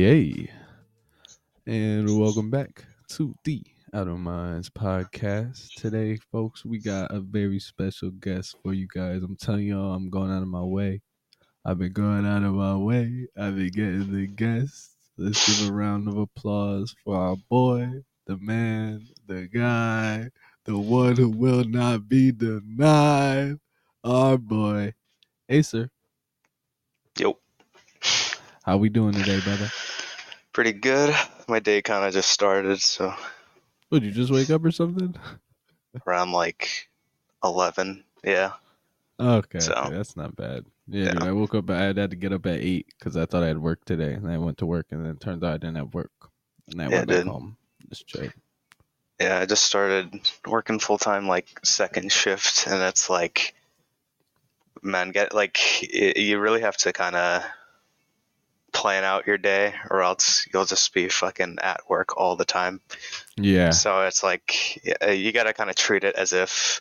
Hey, and welcome back to the Out of Minds podcast. Today, folks, we got a very special guest for you guys. I'm telling y'all, I'm going out of my way. I've been going out of my way. I've been getting the guests. Let's give a round of applause for our boy, the man, the guy, the one who will not be denied. Our boy, Ayssar. Yo, How we doing today, brother? pretty good. My day kind of just started, so Would you just wake up or something? around like 11. Yeah. Okay, So- okay, that's not bad. Yeah, Yeah. dude, I woke up. I had to get up at eight because I thought I had work today, and I went to work, and then it turns out I didn't have work, and I Yeah, went back home. Just chill. Yeah, I just started working full time, like second shift, and it's like, man, get like, y you really have to kind of plan out your day, or else you'll just be fucking at work all the time. Yeah, So it's like, you gotta kind of treat it as if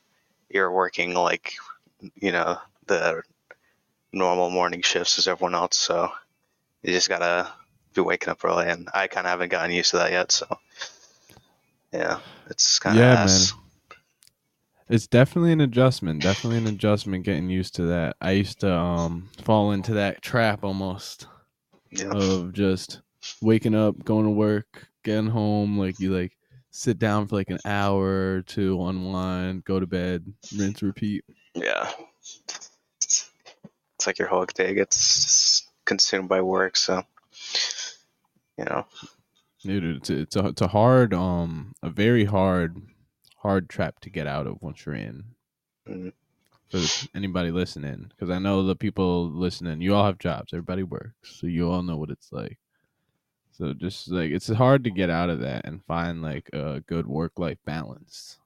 you're working like, you know, the normal morning shifts as everyone else. So you just gotta be waking up early, and I kind of haven't gotten used to that yet. So yeah, it's kind of Yeah, ass. it's definitely an adjustment. Definitely an adjustment getting used to that. I used to um fall into that trap almost Yeah. of just waking up, going to work, getting home, like you like sit down for like an hour or two, unwind, go to bed, rinse, repeat. Yeah. It's like your whole day gets consumed by work, so you know. Dude, it's a, it's a it's a hard um a very hard hard trap to get out of once you're in. Mm. For anybody listening, because I know the people listening, you all have jobs, everybody works, so you all know what it's like. So just like it's hard to get out of that and find like a good work life balance.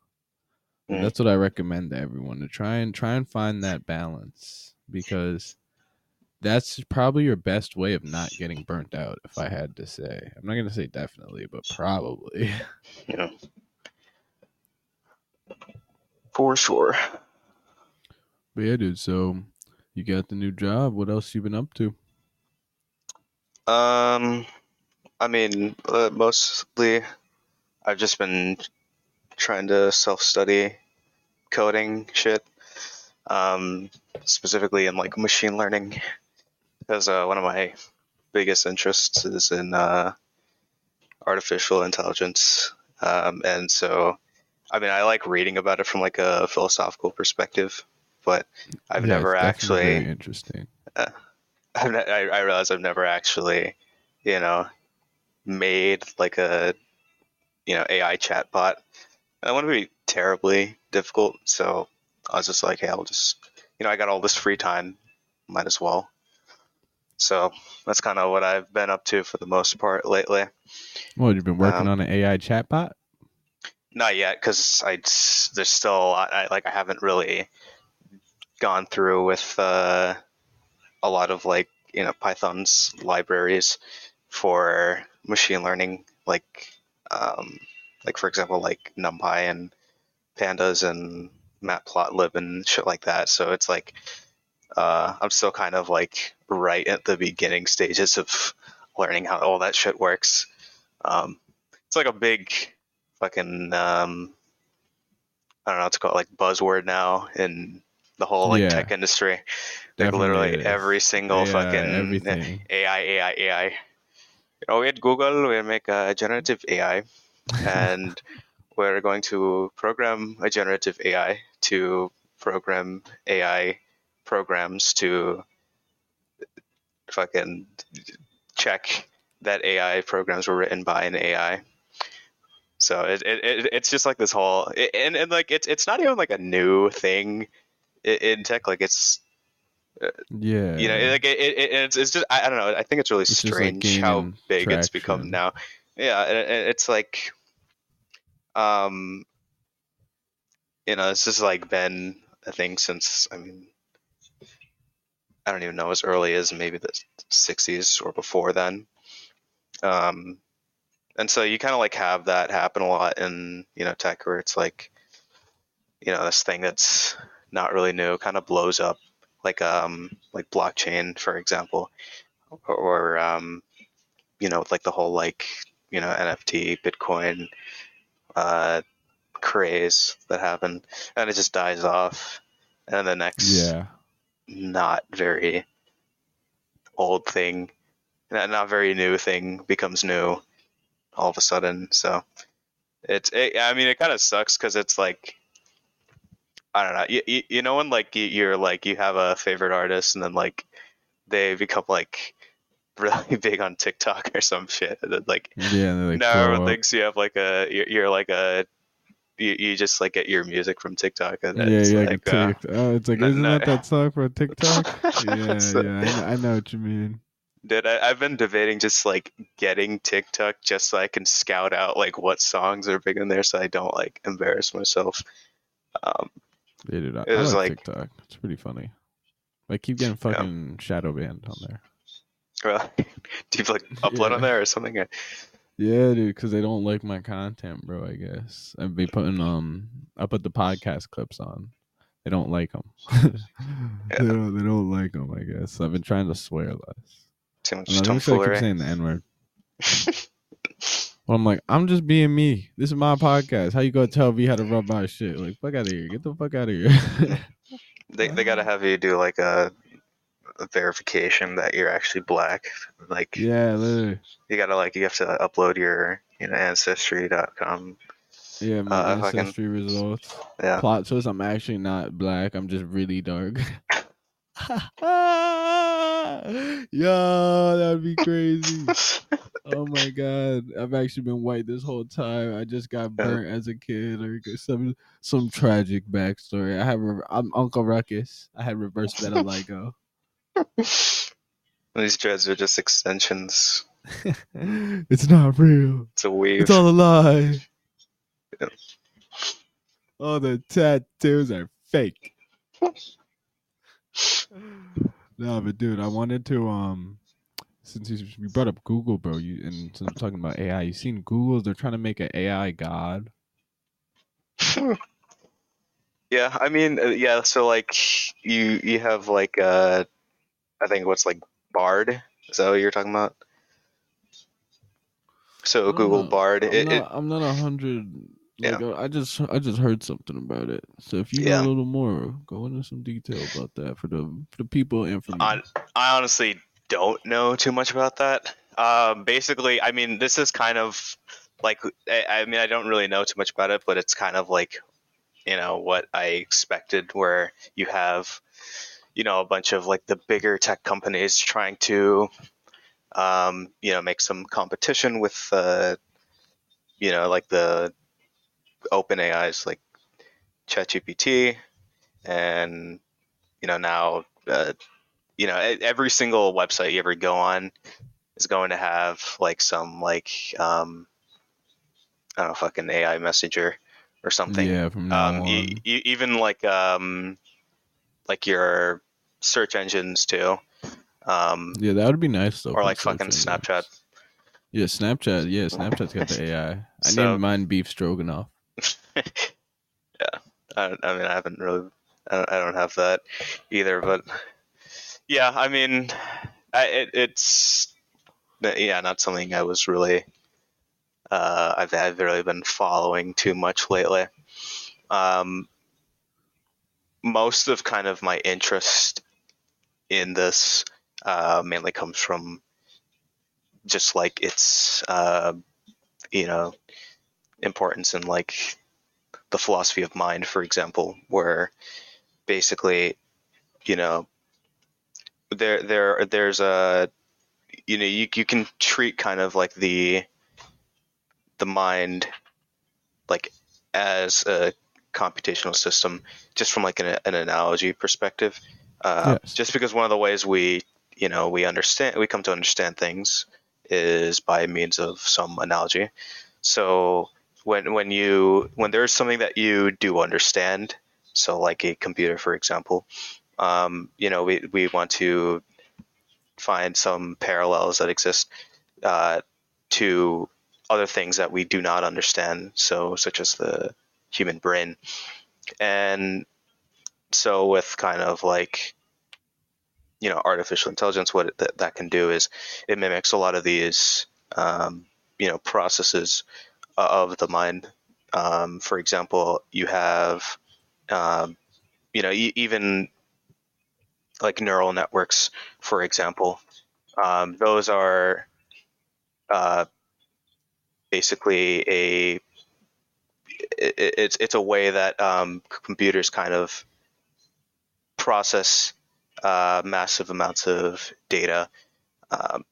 Mm. That's what I recommend to everyone to try and try and find that balance because that's probably your best way of not getting burnt out if I had to say. I'm not going to say definitely, but probably. You know. For sure. But yeah, dude, so you got the new job. What else you been up to? Um, I mean, uh, mostly I've just been trying to self-study coding shit. Um, specifically in like machine learning, because uh, one of my biggest interests is in uh, artificial intelligence. Um, and so, I mean, I like reading about it from like a philosophical perspective, but I've Yeah, never actually. very interesting. I've ne- I, I realize I've never actually, you know, made like a, you know, AI chatbot. I want to be terribly difficult, so I was just like, hey, I'll just, you know, I got all this free time, might as well. So that's kind of what I've been up to for the most part lately. Well, you've been working Um, on an AI chatbot. Not yet, because I there's still a lot. I, like I haven't really gone through with uh, a lot of like you know Python's libraries for machine learning, like um, like for example like NumPy and Pandas and Matplotlib and shit like that. So it's like uh, I'm still kind of like right at the beginning stages of learning how all that shit works. Um, it's like a big fucking um, I don't know what to call it, like buzzword now in the whole like Yeah. tech industry. Like Definitely literally is. every single Yeah, fucking everything. AI, AI, AI. You know, at Google, we make a generative AI, and we're going to program a generative AI to program AI programs to fucking check that AI programs were written by an AI. So it, it, it it's just like this whole and, and like it's it's not even like a new thing in, tech. Like it's yeah. you know like it, it, it- it's, it's just I, I don't know i think it's really It's just, like, strange how big it's become now yeah and, and it's like um you know this just like been a thing since i mean i don't even know as early as maybe the 60s or before then um and so you kind of like have that happen a lot in you know tech where it's like you know this thing that's not really new kind of blows up like um like blockchain for example or, or um you know, like the whole like you know NFT, Bitcoin, uh, craze that happened, and it just dies off, and the next Yeah. not very old thing, not not very new thing becomes new all of a sudden. So it's it, I mean it kind of sucks because it's like I don't know you, you, you know when like you, you're like you have a favorite artist and then like they become like really big on TikTok or some shit and then like Yeah. like, now everyone up. thinks you have like a you're, you're like a you, you just like get your music from TikTok and Yeah, it's yeah, like, uh, oh, it's like, no- isn't no- that that song for TikTok? yeah, So- yeah, I know, I know what you mean. Dude, I, I've been debating just like getting TikTok just so I can scout out like what songs are big in there so I don't like embarrass myself. Um, Yeah, dude, I, It I was like, TikTok. It's pretty funny. I keep getting fucking shadow banned on there. well, do you like upload Yeah. on there or something? Yeah, dude, because they don't like my content, bro. I guess I've been putting um, I put the podcast clips on. They don't like them. they don't. They don't like them. I guess I've been trying to swear less. Too much And I I keep tomfoolery. saying the n word. Well, I'm like, I'm just being me. This is my podcast. How you gonna tell me how to rub my shit? Like, fuck out of here. Get the fuck out of here. They they gotta have you do like a, a verification that you're actually black. Like yeah, literally. you gotta like you have to upload your you know ancestry.com. Yeah, my Uh, ancestry results. Yeah. Plot twist: I'm actually not black. I'm just really dark. Yo, that'd be crazy. Oh my god, I've actually been white this whole time. I just got burnt as a kid, or some some tragic backstory. I have re- I'm Uncle Ruckus. I had reverse vitiligo. These dreads are just extensions. it's not real. It's a weave. It's all a lie. Yeah. All the tattoos are fake. no, but dude, I wanted to um since you you brought up Google, bro, you and since I'm talking about AI, you seen Google? They're trying to make an AI god. Yeah, I mean, uh, yeah. So like, you you have like uh, I think what's like Bard. Is that what you're talking about? So Google know. Bard. I'm It, not, it, I'm not a hundred. Like I just I just heard something about it. So if you Yeah. know a little more, go into some detail about that for the for the people and for me. on, I honestly don't know too much about that. Um, basically, I mean, this is kind of like I, I mean, I don't really know too much about it, but it's kind of like you know what I expected, where you have you know a bunch of like the bigger tech companies trying to um, you know make some competition with uh, you know like the open AIs like ChatGPT and you know now uh, you know every single website you ever go on is going to have like some like um I don't know fucking AI messenger or something. yeah, from now Um, on. e- e- even like um like your search engines too. Um, yeah, that would be nice though. or like fucking engines. Snapchat. Yeah, Snapchat. Yeah, Snapchat's got the AI. I So- named mine Beef Stroganoff. yeah, I, I mean, I haven't really, I don't, I don't have that either, but yeah, I mean, I, it, it's, yeah, not something I was really, uh, I've, I've really been following too much lately. Um, most of kind of my interest in this uh, mainly comes from just like its, uh, you know, importance in like the philosophy of mind, for example, where basically, you know, there there there's a you know you you can treat kind of like the the mind like as a computational system just from like an, an analogy perspective uh, Yes. just because one of the ways we you know we understand we come to understand things is by means of some analogy so when when you when there's something that you do understand so like a computer for example um, you know we, we want to find some parallels that exist uh, to other things that we do not understand so such as the human brain and so with kind of like you know artificial intelligence what it, that, can do is it mimics a lot of these um, you know processes of the mind. Um, for example, you have um, you know e- even like neural networks, for example. Um, those are uh, basically a it, it's it's a way that um, computers kind of process uh, massive amounts of data, um,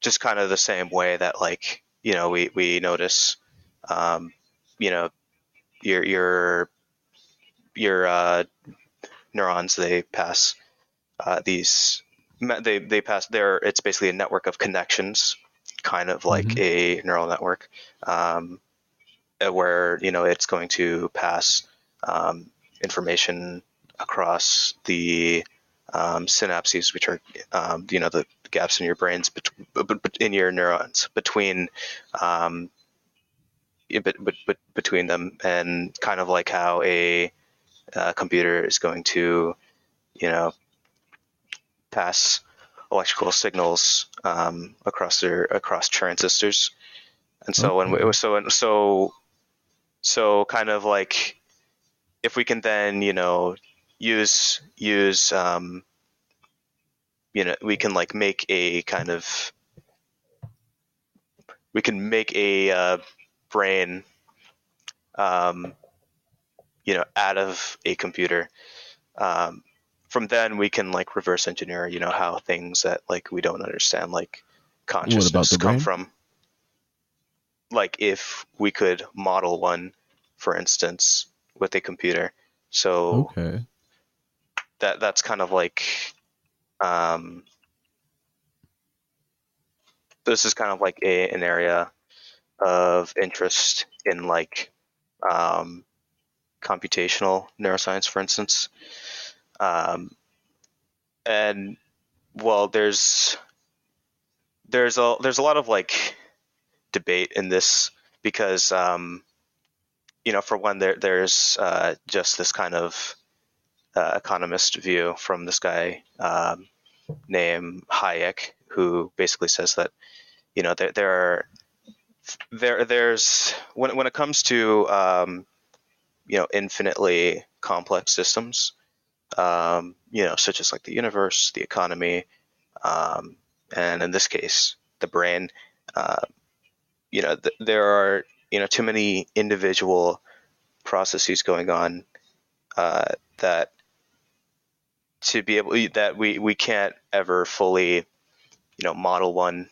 just kind of the same way that like you know we we notice um, you know your your your uh, neurons they pass uh, these they they pass there it's basically a network of connections kind of like Mhm. a neural network um, uh, where you know it's going to pass um, information across the um, synapses which are um, you know the gaps in your brains bet- in your neurons between um, bet- bet- bet- between them and kind of like how a uh, computer is going to you know pass electrical signals um, across their across transistors. And so when we, Okay. so and so so kind of like if we can then you know use use um, you know we can like make a kind of we can make a uh, brain um, you know out of a computer um, from then we can like reverse engineer you know how things that like we don't understand like consciousness come brain? from like if we could model one for instance with a computer so Okay. that that's kind of like um, this is kind of like a, an area of interest in like um, computational neuroscience for instance um, and well there's there's a there's a lot of like debate in this because um, you know for one there there's uh, just this kind of uh, economist view from this guy um, named Hayek who basically says that you know there there are there there's when when it comes to um, you know infinitely complex systems um, you know such as like the universe the economy um, and in this case the brain. Uh, you know th- there are you know too many individual processes going on uh, that to be able that we we can't ever fully you know model one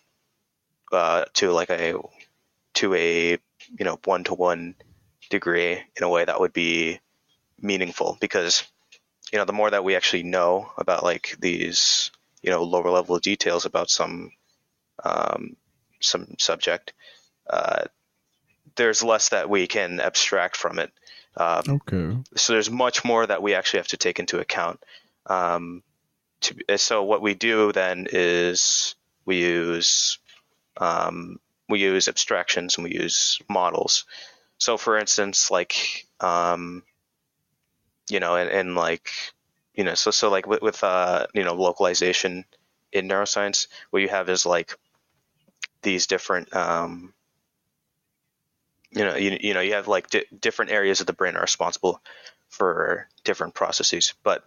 uh, to like a to a you know one to one degree in a way that would be meaningful because you know the more that we actually know about like these you know lower level details about some um, some subject uh, there's less that we can abstract from it um, Okay. so there's much more that we actually have to take into account. Um, to, so what we do then is we use um, we use abstractions and we use models. So for instance, like um, you know, and, and like you know, so so like with, with uh, you know localization in neuroscience, what you have is like these different um, you know you, you know you have like di- different areas of the brain are responsible for different processes. But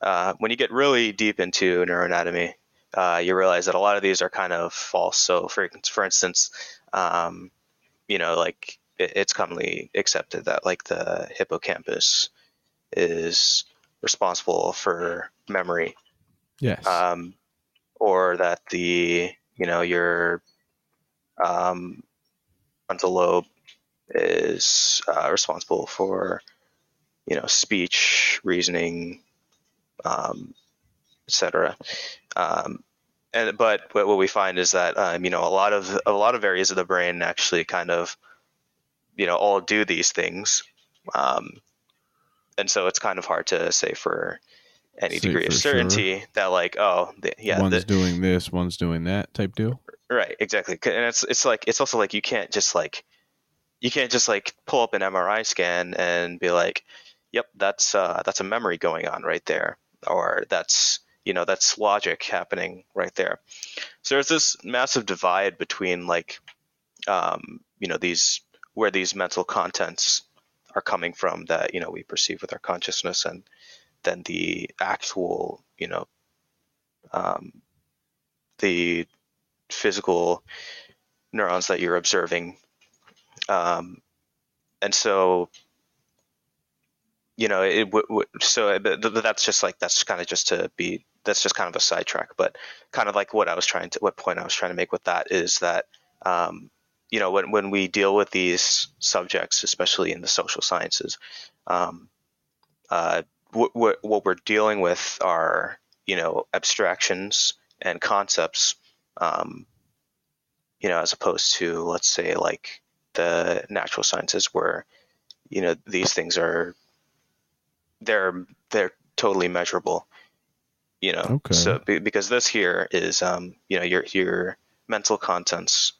uh, when you get really deep into neuroanatomy uh, you realize that a lot of these are kind of false. So for, for instance um, you know like it, it's commonly accepted that like the hippocampus is responsible for memory Yes. um, or that the you know your um, frontal lobe is uh, responsible for you know speech, reasoning, um, etc. Um, and but what what we find is that um, you know a lot of a lot of areas of the brain actually kind of you know all do these things, um, and so it's kind of hard to say for any Say degree for of sure. certainty that like oh the, yeah one's the, doing this, one's doing that type deal. Right, exactly And it's it's like it's also like you can't just like you can't just like pull up an MRI scan and be like, "Yep, that's uh that's a memory going on right there." Or that's, you know that's logic happening right there so there's this massive divide between like um, you know these where these mental contents are coming from that you know we perceive with our consciousness and then the actual you know um, the physical neurons that you're observing. Um, and so you know it w- w- so that's just like that's kind of just to be that's just kind of a sidetrack but kind of like what i was trying to what point i was trying to make with that is that um, you know when, when we deal with these subjects especially in the social sciences um, uh, what, what we're dealing with are you know abstractions and concepts um, you know as opposed to let's say like the natural sciences where you know these things are they're they're totally measurable you know okay. so because this here is um you know your your mental contents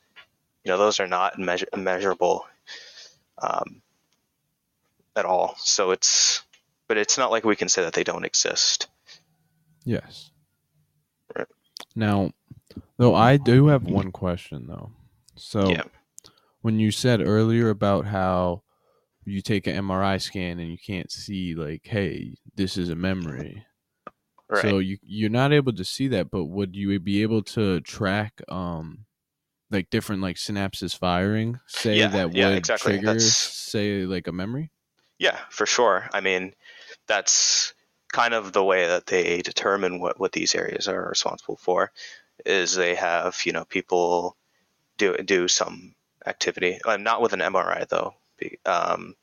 you know those are not measure, measurable um at all so it's but it's not like we can say that they don't exist yes right. now though i do have one question though so yeah when you said earlier about how you take an MRI scan and you can't see like, hey, this is a memory. Right. So you you're not able to see that, but would you be able to track um like different like synapses firing? Say yeah, that would yeah, exactly. trigger that's... say like a memory? Yeah, for sure. I mean, that's kind of the way that they determine what, what these areas are responsible for is they have, you know, people do do some activity. Uh, not with an MRI though. Um,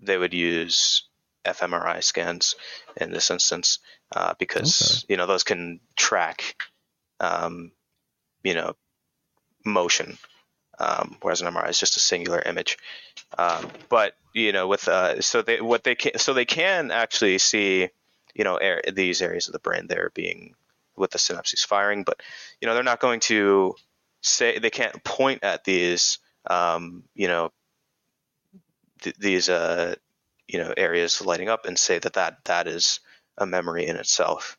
they would use fMRI scans in this instance uh, because okay. you know those can track, um, you know, motion, um, whereas an MRI is just a singular image. Um, but you know, with uh, so they what they can so they can actually see, you know, air, these areas of the brain there being with the synapses firing, but you know they're not going to say they can't point at these um, you know th- these uh, you know areas lighting up and say that that that is a memory in itself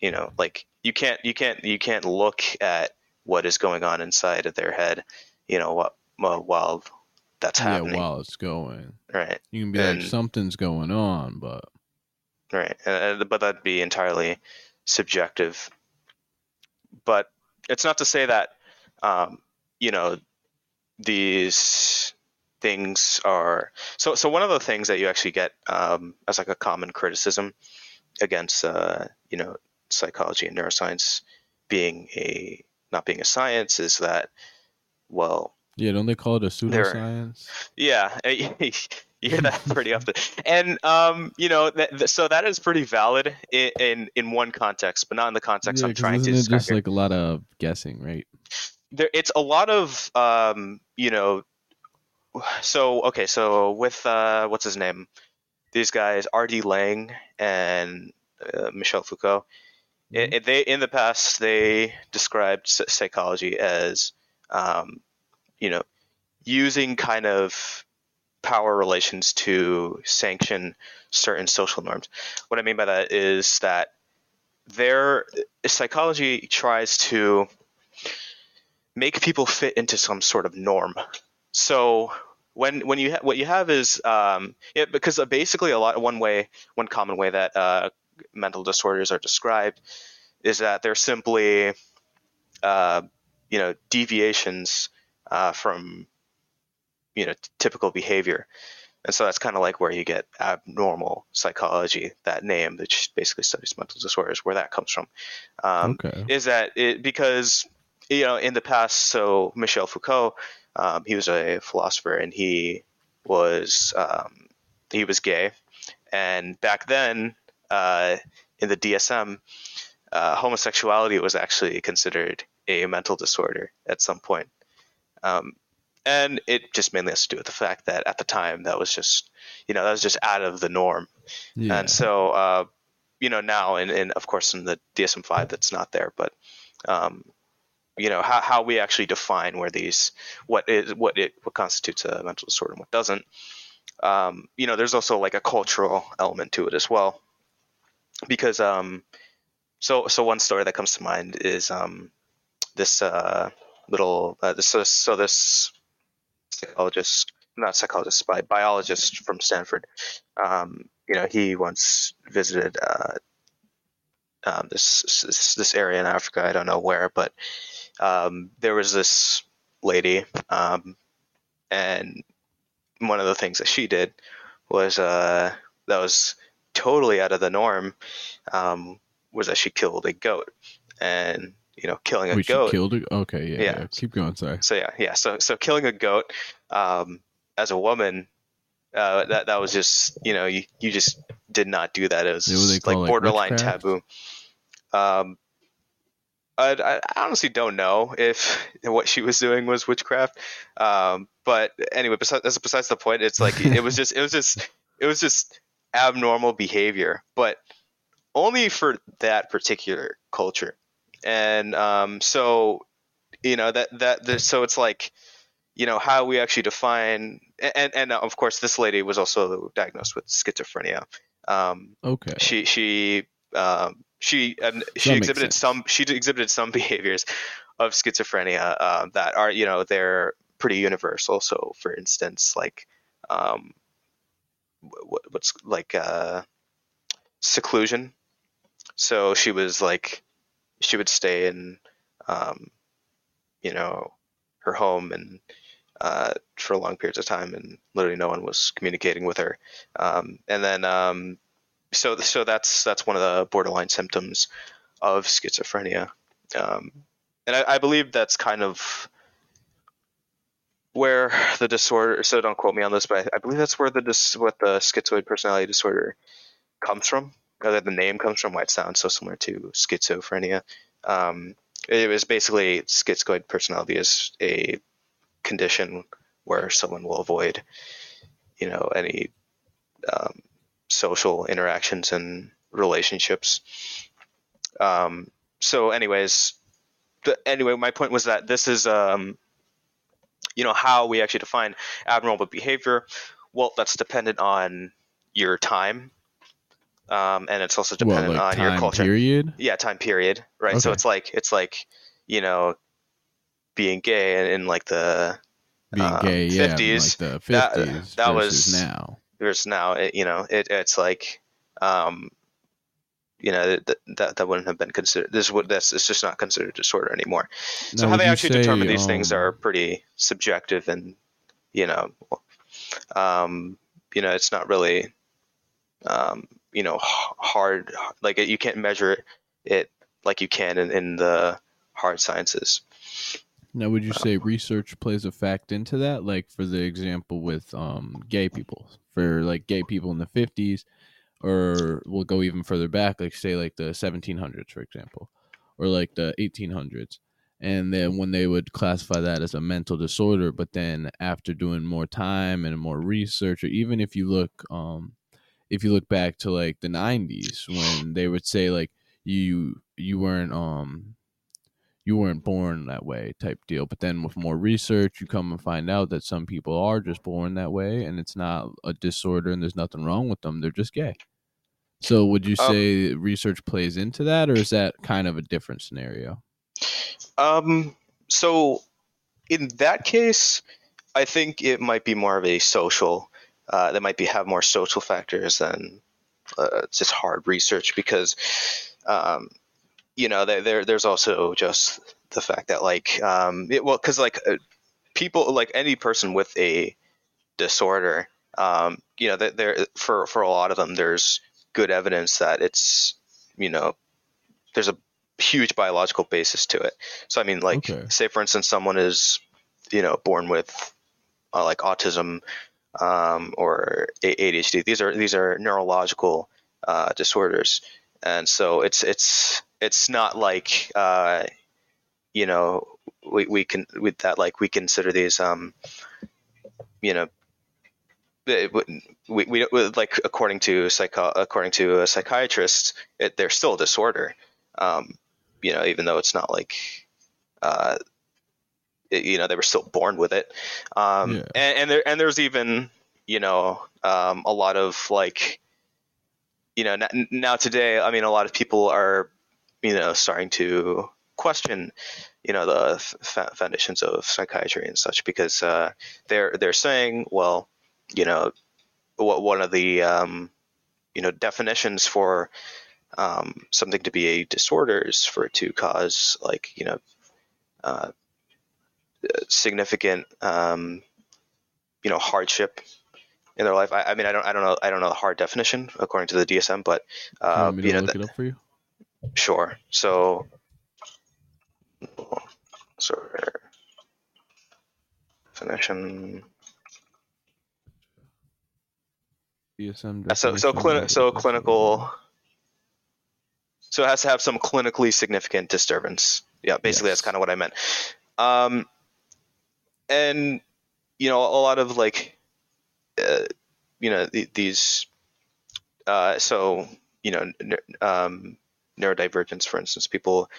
you know like you can't you can't you can't look at what is going on inside of their head you know what while that's happening. yeah while it's going. Right. You can be and, like something's going on but right. And, but that'd be entirely subjective. But it's not to say that um, you know these things are so so one of the things that you actually get um, as like a common criticism against uh, you know psychology and neuroscience being a not being a science is that well yeah don't they call it a pseudoscience yeah you hear that pretty often and um, you know that, so that is pretty valid in, in, in one context but not in the context yeah, i'm trying to just like a lot of guessing right there, it's a lot of um, you know. So okay, so with uh, what's his name? These guys, R.D. Laing and uh, Michel Foucault. Mm-hmm. It, they in the past they described psychology as, um, you know, using kind of power relations to sanction certain social norms. What I mean by that is that their psychology tries to make people fit into some sort of norm. So when when you ha- what you have is um, yeah, because basically a lot one way one common way that uh, mental disorders are described is that they're simply uh, you know deviations uh, from you know t- typical behavior. And so that's kind of like where you get abnormal psychology, that name, which basically studies mental disorders, where that comes from. Um, okay. Is that it because you know, in the past, so Michel Foucault, um, he was a philosopher and he was um, he was gay, and back then uh, in the DSM, uh, homosexuality was actually considered a mental disorder at some point. Um, and it just mainly has to do with the fact that at the time that was just you know that was just out of the norm yeah. and so uh, you know now and, and of course in the dsm-5 that's not there but um, you know how, how we actually define where these what is what it what constitutes a mental disorder and what doesn't um, you know there's also like a cultural element to it as well because um, so so one story that comes to mind is um, this uh, little uh, this so, so this psychologist not psychologist but biologist from Stanford um, you know he once visited uh, um, this, this this area in Africa I don't know where but um, there was this lady um, and one of the things that she did was uh, that was totally out of the norm um, was that she killed a goat and you know killing a Wait, goat she killed it. Okay, yeah, Yeah. yeah. Keep going. Sorry. so yeah yeah so so killing a goat um, as a woman uh, that that was just you know you, you just did not do that it was like like, borderline witchcraft? taboo um, I, I I honestly don't know if what she was doing was witchcraft um, but anyway besides, that's besides the point it's like it was just it was just it was just abnormal behavior but only for that particular culture. And um, so you know that that so it's like you know how we actually define and and of course this lady was also diagnosed with schizophrenia. Um, Okay. she she um, she and she that exhibited some she exhibited some behaviors of schizophrenia uh, that are you know they're pretty universal. So for instance like um, what, what's like uh, seclusion. So she was like she would stay in um, you know her home and uh, for long periods of time and literally no one was communicating with her. Um, and then um, so so that's that's one of the borderline symptoms of schizophrenia. Um, and I, I believe that's kind of where the disorder so don't quote me on this but i, I believe that's where the dis, what the schizoid personality disorder comes from that the name comes from why it sounds so similar to schizophrenia. Um, it was basically schizoid personality is a condition where someone will avoid you know any um, social interactions and relationships. Um, so anyways but anyway my point was that this is um, you know how we actually define abnormal behavior. Well that's dependent on your time um, and it's also dependent like on your culture. period? yeah time period right? So it's like it's like you know being gay in, in like the Being um, gay, yeah, 50s, like the that- fifties that versus was- now. there's now it, you know it, it's like um you know that, that that wouldn't have been considered this would that's it's just not considered a disorder anymore so Now, how they actually say, determine these things um, are pretty subjective and you know um you know it's not really um you know hard like you can't measure it like you can in, in the hard sciences Now, would you say research plays a fact into that? Like, for the example with um, gay people, for like gay people in the 50s, or we'll go even further back, like, say, like the 1700s, for example, or like the 1800s. And then when they would classify that as a mental disorder, but then after doing more time and more research, or even if you look, um, if you look back to like the 90s, when they would say like you you weren't um you weren't born that way type deal. But then with more research, you come and find out that some people are just born that way and it's not a disorder and there's nothing wrong with them. They're just gay. So would you Um, say research plays into that or is that kind of a different scenario? Um, so in that case, I think it might be more of a social. Uh, that might be have more social factors than uh, just hard research because, um, you know, there, there there's also just the fact that like, um, it, well, because like uh, people like any person with a disorder, um, you know, that there for for a lot of them, there's good evidence that it's, you know, there's a huge biological basis to it. So I mean, like, Okay. say for instance, someone is, you know, born with uh, like autism um, or ADHD. These are these are neurological uh, disorders, and so it's it's it's not like uh, you know we, we can with that like we consider these um, you know. It We, we, like according to psycho according to a psychiatrist, it, they're still a disorder. Um, you know, even though it's not like, uh, it- you know, they were still born with it. Um, Yeah. and, and there and there's even you know um, a lot of like, you know, n- now today, I mean, a lot of people are you know starting to question you know the f- foundations of psychiatry and such because uh, they're they're saying well you know what one of the um, you know definitions for um, something to be a disorder is for it to cause like you know uh, significant um, you know hardship in their life. I, I, mean, I don't, I don't know, I don't know the hard definition according to the DSM, but uh, you, you know, look the, it up for you. Sure. So, so definition. DSM. So, so clinic, so clinical. So it has to have some clinically significant disturbance. Yeah, basically yes. that's kind of what I meant. Um, and you know, a lot of like, uh, you know, th- these. Uh, so you know, um, neurodivergence, for instance, people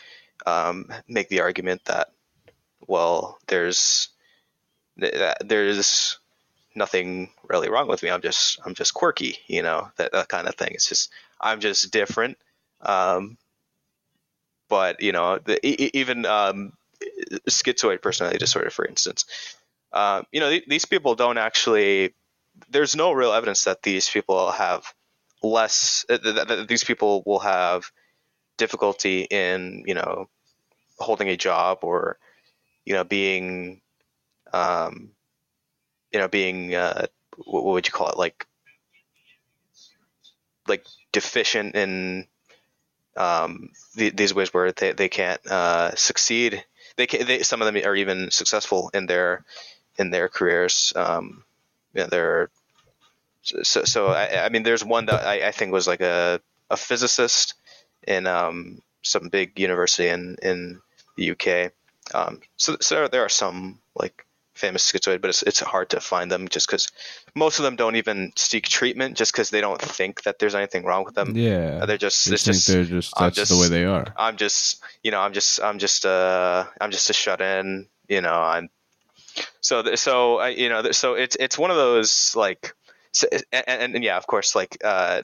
um, make the argument that, well, there's there's nothing really wrong with me. I'm just I'm just quirky, you know, that, that kind of thing. It's just I'm just different. Um, but you know, the, even um, schizoid personality disorder, for instance, uh, you know, th- these people don't actually. There's no real evidence that these people have less. That, that these people will have difficulty in you know holding a job or you know being um, you know being uh, what, would you call it like like deficient in um, these ways where they, they can't uh, succeed they, can, they some of them are even successful in their in their careers um, you know, they're so, so I, I mean there's one that I, I think was like a, a physicist in um, some big university in in the UK. Um, so, so there are some like famous schizoid, but it's it's hard to find them just because most of them don't even seek treatment just because they don't think that there's anything wrong with them. Yeah, they're just they it's just they're just that's just, the way they are. I'm just you know I'm just I'm just uh I'm just a shut in. You know I'm so so you know so it's it's one of those like so, and, and, and yeah of course like uh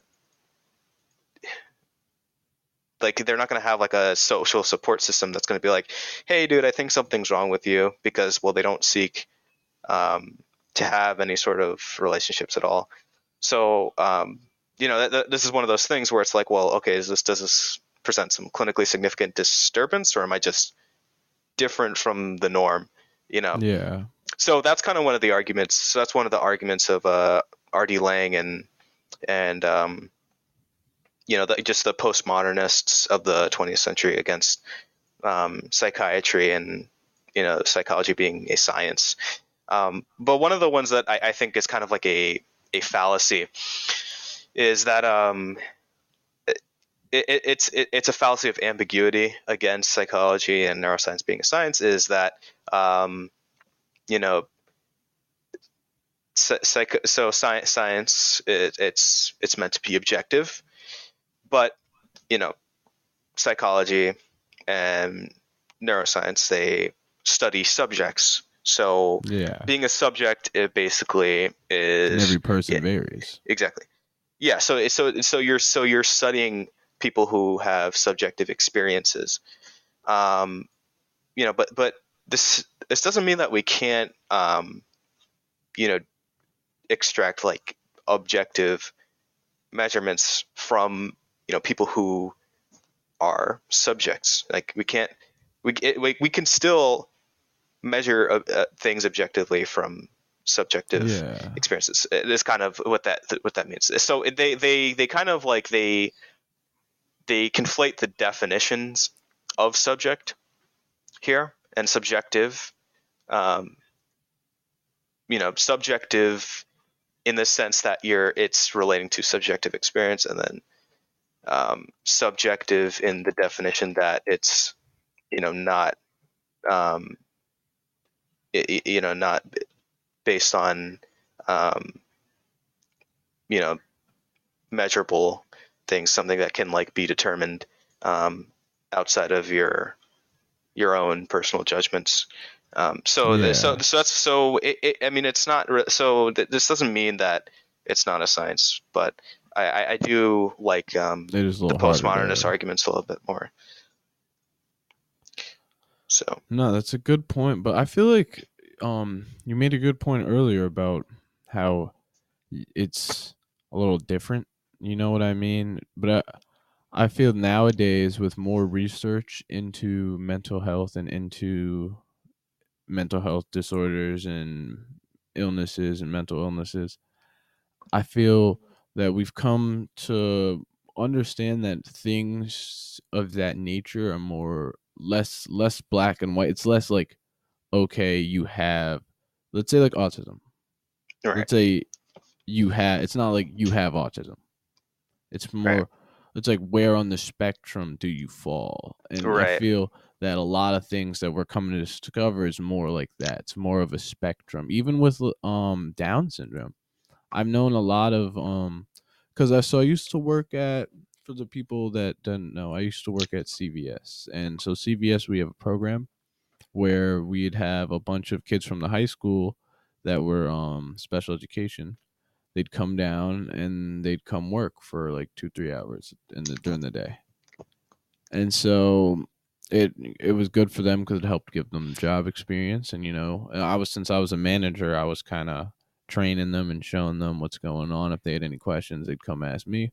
like they're not going to have like a social support system that's going to be like hey dude i think something's wrong with you because well they don't seek um, to have any sort of relationships at all. So um, you know th- th- this is one of those things where it's like well okay is this does this present some clinically significant disturbance or am i just different from the norm you know? Yeah. So that's kind of one of the arguments so that's one of the arguments of uh, rd Laing and and um, you know, the, just the postmodernists of the 20th century against um, psychiatry and you know psychology being a science. Um, but one of the ones that I, I, think is kind of like a a fallacy is that um, it, it, it's it, it's a fallacy of ambiguity against psychology and neuroscience being a science. Is that um, you know so science science it, it's it's meant to be objective but you know, psychology and neuroscience they study subjects. So yeah, being a subject it basically is and every person yeah, varies. Exactly. Yeah. So so so you're so you're studying people who have subjective experiences. Um, you know, but but this this doesn't mean that we can't um, you know extract like objective measurements from you know people who are subjects. Like we can't we it, we, we can still measure uh, uh, things objectively from subjective yeah. experiences. It is kind of what that what that means. So they they they kind of like they they conflate the definitions of subject here and subjective. Um, you know, subjective in the sense that you're it's relating to subjective experience, and then um, subjective in the definition that it's you know not um, it, you know not based on um, you know measurable things something that can like be determined um, outside of your your own personal judgments um, so yeah. so so that's so it, it, I mean it's not so th- this doesn't mean that it's not a science but I, I do like um, the postmodernist arguments a little bit more. So No, that's a good point, but I feel like um you made a good point earlier about how it's a little different. You know what I mean? But I, I feel nowadays with more research into mental health and into mental health disorders and illnesses and mental illnesses, I feel that we've come to understand that things of that nature are more less less black and white. It's less like okay, you have let's say like autism. right, Let's say you have it's not like you have autism. It's more Right. it's like where on the spectrum do you fall? And I feel that a lot of things that we're coming to discover is more like that. It's more of a spectrum. Even with um Down syndrome. I've known a lot of um because I so I used to work at for the people that don't know, I used to work at CVS. And so CVS we have a program where we'd have a bunch of kids from the high school that were um special education. They'd come down and they'd come work for like two, three hours in the during the day. And so it it was good for them because it helped give them job experience. And you know, I was since I was a manager, I was kind of training them and showing them what's going on. If they had any questions, they'd come ask me.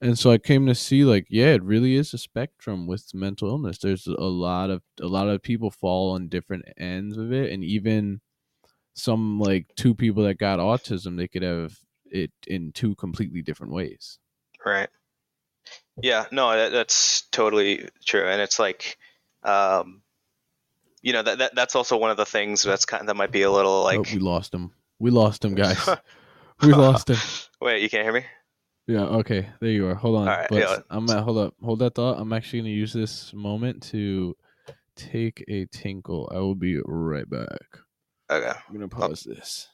And so I came to see like, yeah, it really is a spectrum with mental illness. There's a lot of a lot of people fall on different ends of it, and even some like two people that got autism, they could have it in two completely different ways. right. Yeah, no, that, that's totally true, and it's like, um, you know, that, that that's also one of the things that's kind that might be a little oh, like. we lost him. We lost him, guys. we lost him. Wait, you can't hear me? Yeah. Okay. There you are. Hold on. All right, but yeah. I'm at, hold up. Hold that thought. I'm actually gonna use this moment to take a tinkle. I will be right back. Okay. I'm gonna pause this.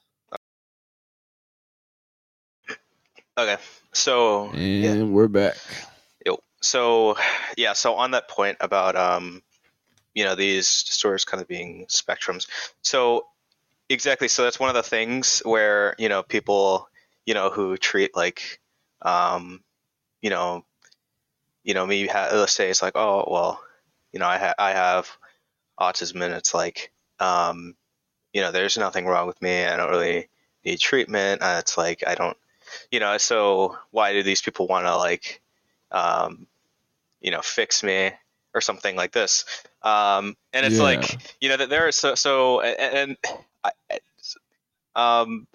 Okay. So And yeah. we're back. Yo, so yeah, so on that point about um, you know, these stores kind of being spectrums. So exactly, so that's one of the things where you know people, you know, who treat like, um, you know, you know, me. Ha- let's say it's like, oh well, you know, I ha- I have autism, and it's like, um, you know, there's nothing wrong with me. I don't really need treatment. Uh, it's like I don't, you know, so why do these people want to like, um, you know, fix me or something like this? Um, and it's Yeah. like, you know, that there are so so and, and I, um,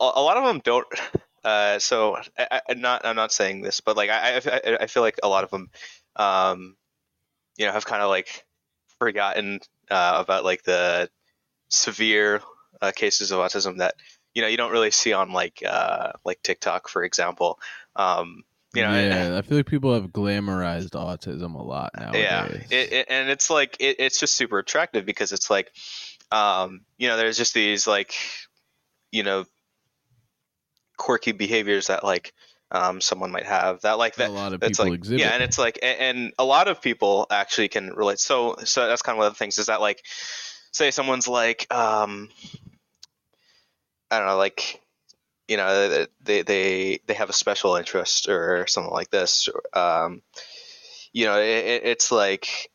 a, a lot of them don't. Uh, so I, I, not I'm not saying this, but like I, I I feel like a lot of them, um, you know, have kind of like forgotten uh, about like the severe uh, cases of autism that you know you don't really see on like uh, like TikTok, for example. Um, you know, and- yeah, I feel like people have glamorized autism a lot nowadays. yeah, it, it, and it's like it, it's just super attractive because it's like, um, you know, there's just these like, you know, quirky behaviors that like um, someone might have that like that. a lot of that's people like exhibit. yeah and it's like and, and a lot of people actually can relate so so that's kind of one of the things is that like say someone's like um i don't know like you know they they they have a special interest or something like this um you know it- it's like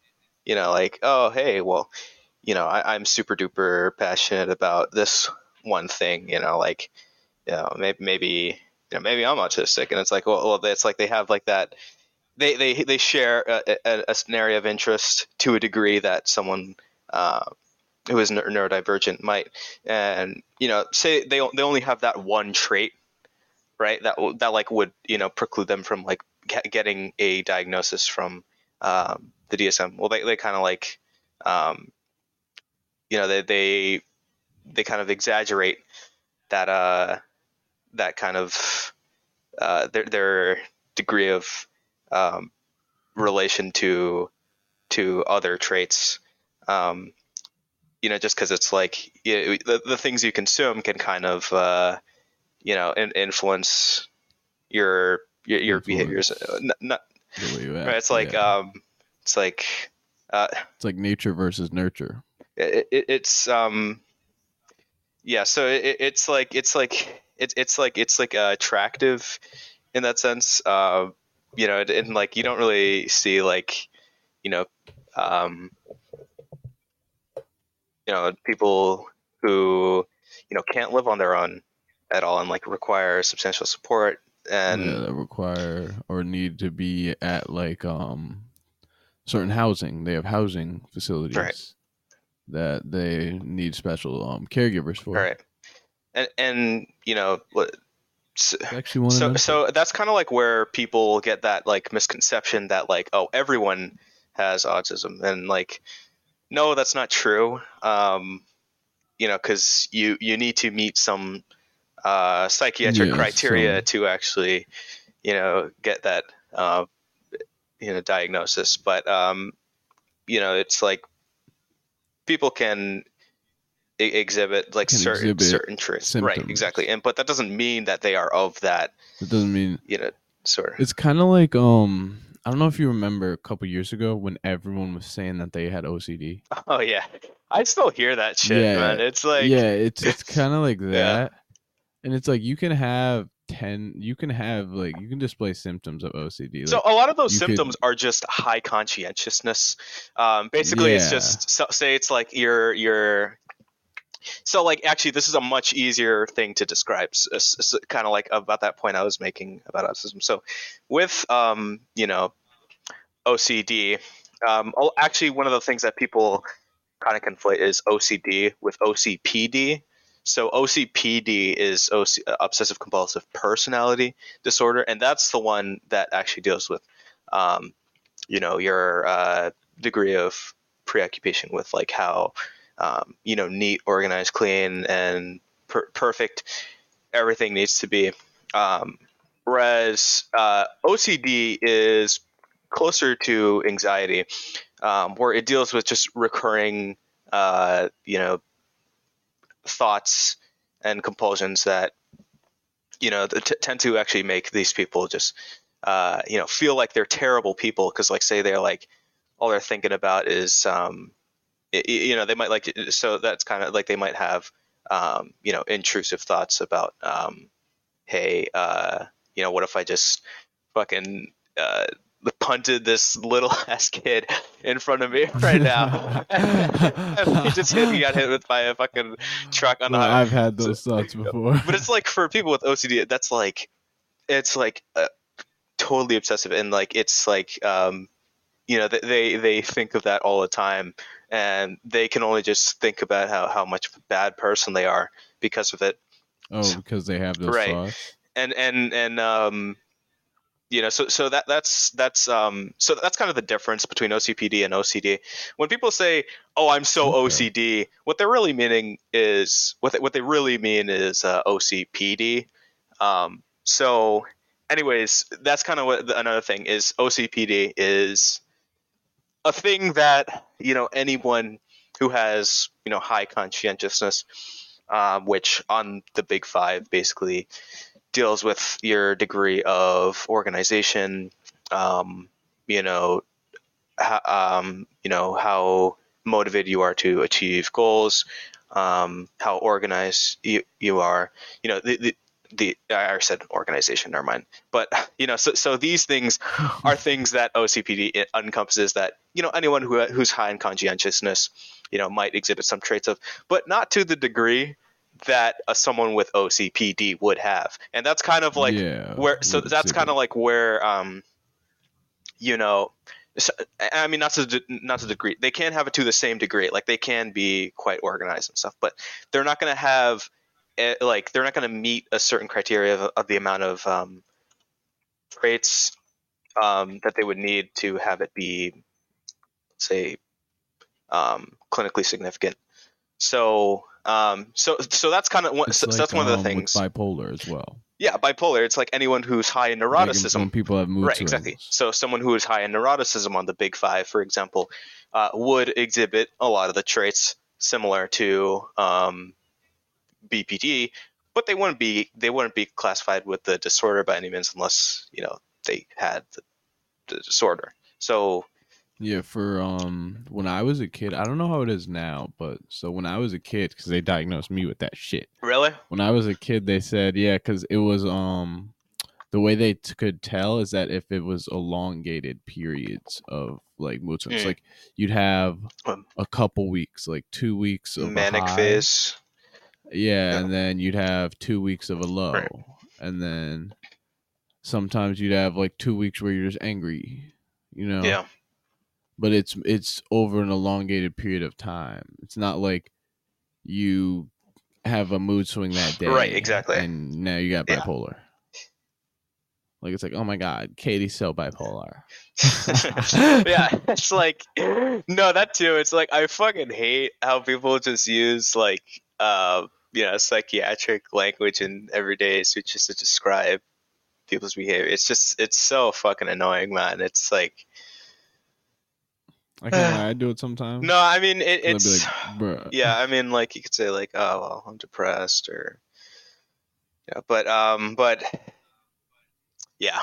you know like oh hey well you know I, i'm super duper passionate about this one thing you know like you know maybe maybe you know maybe i'm autistic and it's like well, well it's like they have like that they they they share a, a, a- area of interest to a degree that someone uh, who is neur- neurodivergent might. And you know say they they only have that one trait right that that like would you know preclude them from like ge- getting a diagnosis from um, the DSM well they, they kind of like um, you know they they they kind of exaggerate that uh that kind of uh, their their degree of um, relation to to other traits. Um, you know, just because it's like you the the things you consume can kind of uh, you know in, influence your your, your behaviors. Influence. N- not, the way you right? It's like yeah. um, it's like uh, it's like nature versus nurture. It, it, it's um yeah so it, it's like it's like it's it's like it's like uh, attractive in that sense. Uh you know and like you don't really see like you know um you know people who you know can't live on their own at all and like require substantial support and yeah, that require or need to be at like um certain housing. They have housing facilities that they need special um caregivers for. right and and you know what- s- Actually, so so that's kind of like where people get that like misconception that like oh everyone has autism. And like no that's not true. Um you know because you you need to meet some uh psychiatric Yeah, criteria some- to actually you know get that uh you know diagnosis. But um you know it's like people can e- exhibit like Can certain exhibit certain traits right exactly. And but that doesn't mean that they are of that It doesn't mean you know sort of. It's kind of like um. I don't know if you remember a couple years ago when everyone was saying that they had OCD. oh yeah. I still hear that shit Yeah, man. It's like yeah, it's it's kind of like Yeah. that, and it's like you can have ten, you can have like you can display symptoms of OCD. Like, so a lot of those you could- symptoms are just high conscientiousness. Um, basically it's just so, say it's like you're you're so like actually this is a much easier thing to describe kind of like about that point i was making about autism. So with um, you know ocd um, oh, actually one of the things that people kind of conflate is ocd with ocpd so ocpd is OC, obsessive compulsive personality disorder and that's the one that actually deals with um, you know your uh, degree of preoccupation with like how um, you know neat organized clean and per- perfect everything needs to be. Um, whereas uh, ocd is closer to anxiety um, where it deals with just recurring uh, you know thoughts and compulsions that you know t- tend to actually make these people just uh, you know feel like they're terrible people. Because like say they're like all they're thinking about is um, y- you know they might like so that's kind of like they might have um, you know intrusive thoughts about um, hey uh, you know what if I just fucking uh, punted this little ass kid in front of me right now he just hit, he got hit with by a fucking truck on the Well, highway I've had those thoughts before. but it's like for people with OCD, that's like, it's like uh, totally obsessive, and like it's like, um, you know, they they think of that all the time, and they can only just think about how how much of a bad person they are because of it, oh, because they have those Right. thoughts. and and and um, you know, so so that that's that's um, so that's kind of the difference between OCPD and OCD. When people say, "Oh, I'm so. OCD," what they're really meaning is what they, what they really mean is uh, OCPD. Um, so, anyways, that's kind of what the, another thing is. OCPD is a thing that you know anyone who has you know high conscientiousness, um, which on the Big Five basically deals with your degree of organization, um, you know, um, you know how motivated you are to achieve goals, um, how organized you, you are. You know, the, the the I said organization. Never mind. But you know, so so these things are things that OCPD encompasses that you know anyone who who's high in conscientiousness, you know, might exhibit some traits of, but not to the degree that uh, someone with OCPD would have, and that's kind of like yeah, where so that's kind of like where um you know so- i mean not to not to the degree they can have it to the same degree like they can be quite organized and stuff but they're not going to have eh, like they're not going to meet a certain criteria of, of the amount of um traits um that they would need to have it be say um clinically significant. So um so so that's kind of one so, like, that's one of the um, with things bipolar as well. yeah, bipolar. It's like anyone who's high in Like, neuroticism. when people have mood right, exactly. So someone who is high in neuroticism on the big five, for example, uh, would exhibit a lot of the traits similar to um, BPD, but they wouldn't be they wouldn't be classified with the disorder by any means unless you know they had the, the disorder. So Yeah, for um when I was a kid, I don't know how it is now, but so when I was a kid, because they diagnosed me with that shit. really, When I was a kid, they said yeah, because it was um the way they t- could tell is that if it was elongated periods of like mood swings, Mm. like you'd have a couple weeks, like two weeks of a Manic high, phase. yeah, Yeah. and then you'd have two weeks of a low, Right. and then sometimes you'd have like two weeks where you're just angry, you know. Yeah. But it's it's over an elongated period of time. It's not like you have a mood swing that day, Right, exactly. and now you got Yeah. bipolar. Like it's like, oh my god, Katie's so bipolar. yeah, it's like no, that too. It's like I fucking hate how people just use like uh you know psychiatric language in everyday speeches to describe people's behavior. It's just it's so fucking annoying, man. It's like I can't lie, I do it sometimes. no, I mean it, it's like, yeah, I mean like you could say like oh well I'm depressed or yeah, but um but yeah.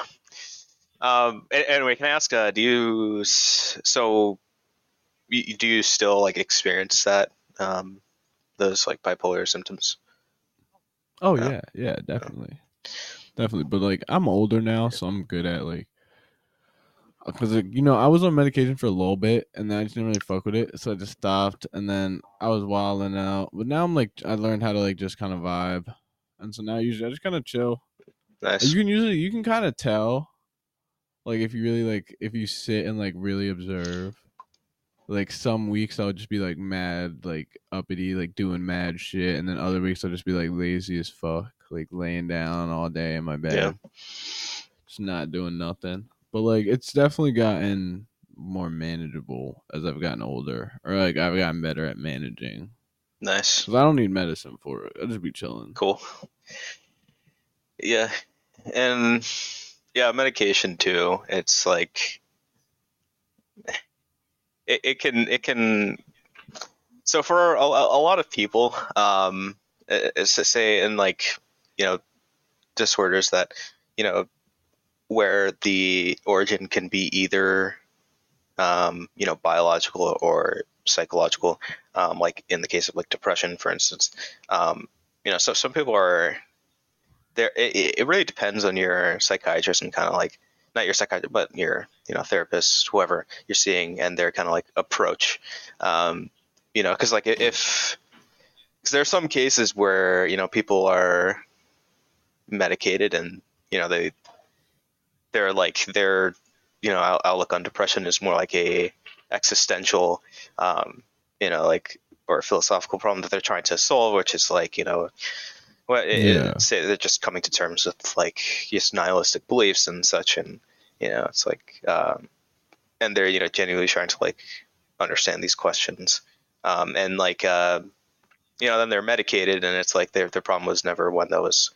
Um. Anyway, can I ask? Uh, do you so? you- Do you still like experience that? Um, those like bipolar symptoms. Oh Yeah. yeah, yeah, definitely, definitely. But like, I'm older now, so I'm good at like, because you know, I was on medication for a little bit, and then I just didn't really fuck with it, so I just stopped, and then I was wilding out. But now I'm like, I learned how to like just kind of vibe, and so now usually I just kind of chill. Nice. You can usually you can kind of tell, like if you really like if you sit and like really observe. Like some weeks I'll just be like mad, like uppity, like doing mad shit, and then other weeks I'll just be like lazy as fuck, like laying down all day in my bed, Yeah. just not doing nothing. But like it's definitely gotten more manageable as I've gotten older, or like I've gotten better at managing. Nice. Cause I don't need medicine for it. I'll just be chilling. Cool. Yeah, and yeah, medication too. It's like it, it can it can. So for a, a lot of people, um, it's to say in like you know disorders that you know where the origin can be either um, you know biological or psychological um, like in the case of like depression for instance. Um, you know so some people are there it, it really depends on your psychiatrist and kind of like not your psychiatrist but your you know therapist whoever you're seeing and their kind of like approach. Um, you know because like if because there are some cases where you know people are medicated and you know they they're like their you know out- outlook on depression is more like a existential um, you know like or philosophical problem that they're trying to solve which is like you know well, Yeah. they're just coming to terms with like just nihilistic beliefs and such, and you know, it's like, um, and they're you know genuinely trying to like understand these questions, um, and like, uh, you know, then they're medicated, and it's like their their problem was never one that was,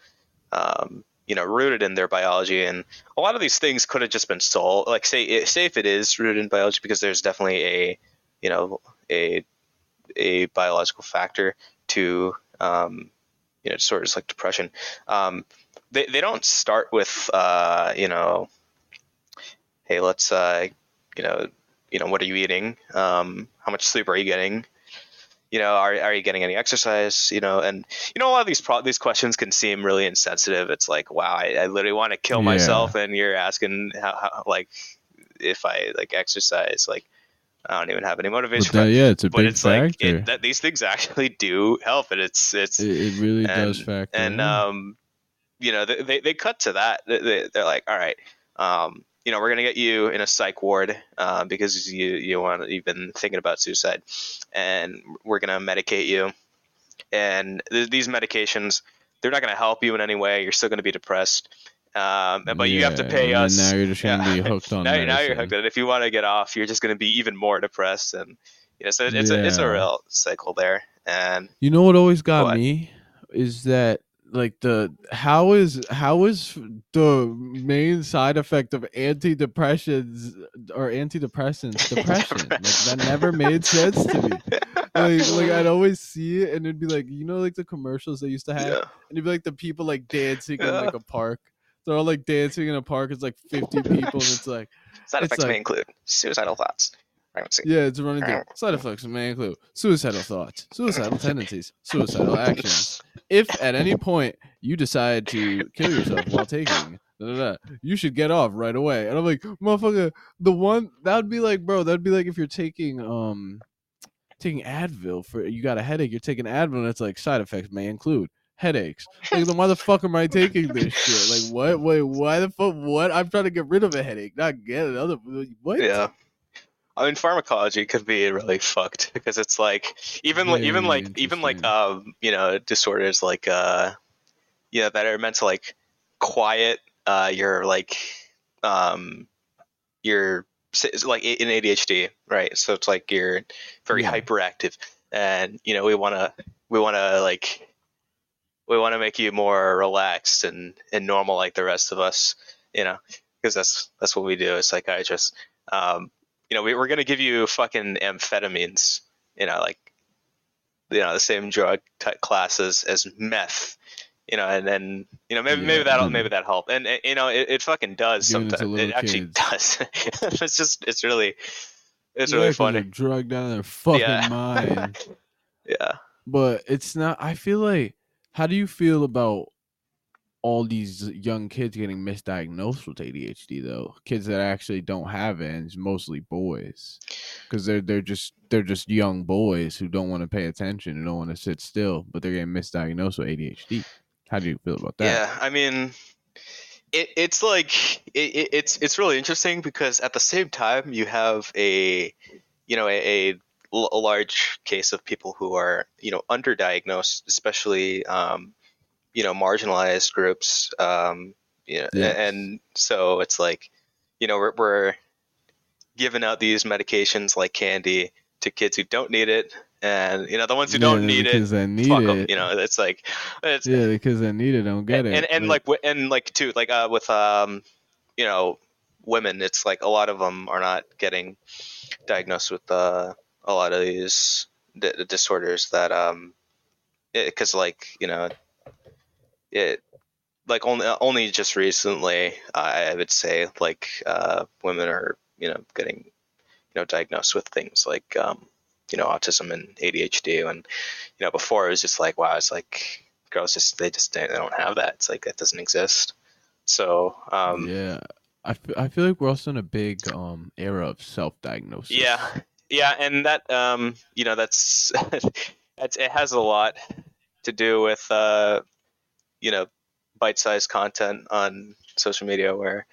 um, you know, rooted in their biology, and a lot of these things could have just been solved. Like, say say if it is rooted in biology, because there's definitely a, you know, a a biological factor to um, you know disorders like depression. Um, they they don't start with uh, you know, hey, let's uh, you know, you know, what are you eating? Um, how much sleep are you getting? You know, are, are you getting any exercise? You know, and you know, a lot of these pro- these questions can seem really insensitive. It's like, wow, I, I literally want to kill Yeah. myself, and you're asking how, how like if I like exercise, like I don't even have any motivation. But that, yeah, it's a but big it's like it, that these things actually do help, and it's it's it, it really does factor. and in. um, you know they, they, they cut to that. They, they're like, all right, um, you know, we're gonna get you in a psych ward uh, because you you want you've been thinking about suicide, and we're gonna medicate you. And th- these medications, they're not gonna help you in any way. You're still gonna be depressed. Um, but you have to Yeah, pay us. Now you're just gonna yeah. be hooked on now, now you're hooked. And if you want to get off, you're just going to be even more depressed. And you know, so it's a it's a real cycle there. And You know what always got What? me is that like the how is how is the main side effect of antidepressants or antidepressants depression? like that never made sense to me. Like like I'd always see it and it'd be like you know like the commercials they used to have yeah, and it'd be like the people like dancing in like a park. They're all like dancing in a park. It's like fifty people and it's like side effects may include suicidal thoughts, pregnancy. Yeah, it's a running thing. Side effects may include suicidal thoughts, suicidal tendencies, suicidal actions. If at any point you decide to kill yourself while taking da, da, da. You should get off right away. And I'm like, motherfucker, the one that would be like, bro, that'd be like if you're taking um taking Advil for you got a headache, you're taking Advil and it's like side effects may include headaches. Like then why the fuck am I taking this shit? Like what? Wait, why the fuck? What? I'm trying to get rid of a headache, not get another. What? Yeah. I mean, pharmacology could be really fucked because it's like even like even like even like um you know disorders like uh yeah that are meant to like quiet uh your like um your like in ADHD right? So it's like you're very Yeah. hyperactive and you know we want to we want to like we want to make you more relaxed and and normal like the rest of us you know because that's that's what we do. As psychiatrists um you know we, we're gonna give you fucking amphetamines you know like you know the same drug type classes as meth you know and then you know maybe Yeah. maybe that'll maybe that help and uh, you know it, it fucking does Giving it sometimes it little actually does it's just it's really it's really funny drugged out of their fucking Yeah. mind. yeah but it's not i feel like how do you feel about all these young kids getting misdiagnosed with adhd though. Kids that actually don't have it and it's mostly boys. Because they're they're just they're just young boys who don't want to pay attention who don't want to sit still but they're getting misdiagnosed with adhd how do you feel about that? Yeah, I mean, it, it's like it, it, it's it's really interesting because at the same time you have a you know a large case of people who are you know underdiagnosed, especially um, you know marginalized groups. Um, you know, Yes. and so it's like you know we're, we're giving out these medications like candy to kids who don't need it, and you know the ones who don't Yeah, need it, because they need fuck it you know it's like it's yeah because they need it don't get and, it and, and but- like and like too like uh with um you know women it's like a lot of them are not getting diagnosed with uh, a lot of these d- disorders that um because like you know it like only only just recently I would say like uh women are you know getting you know diagnosed with things like um you know autism and ADHD and you know before it was just like wow it's like girls just they just they don't have that. It's like that doesn't exist. So um yeah. I, f- I feel like we're also in a big um era of self-diagnosis. Yeah, yeah, and that um, you know, that's that's it has a lot to do with uh, you know, bite-sized content on social media where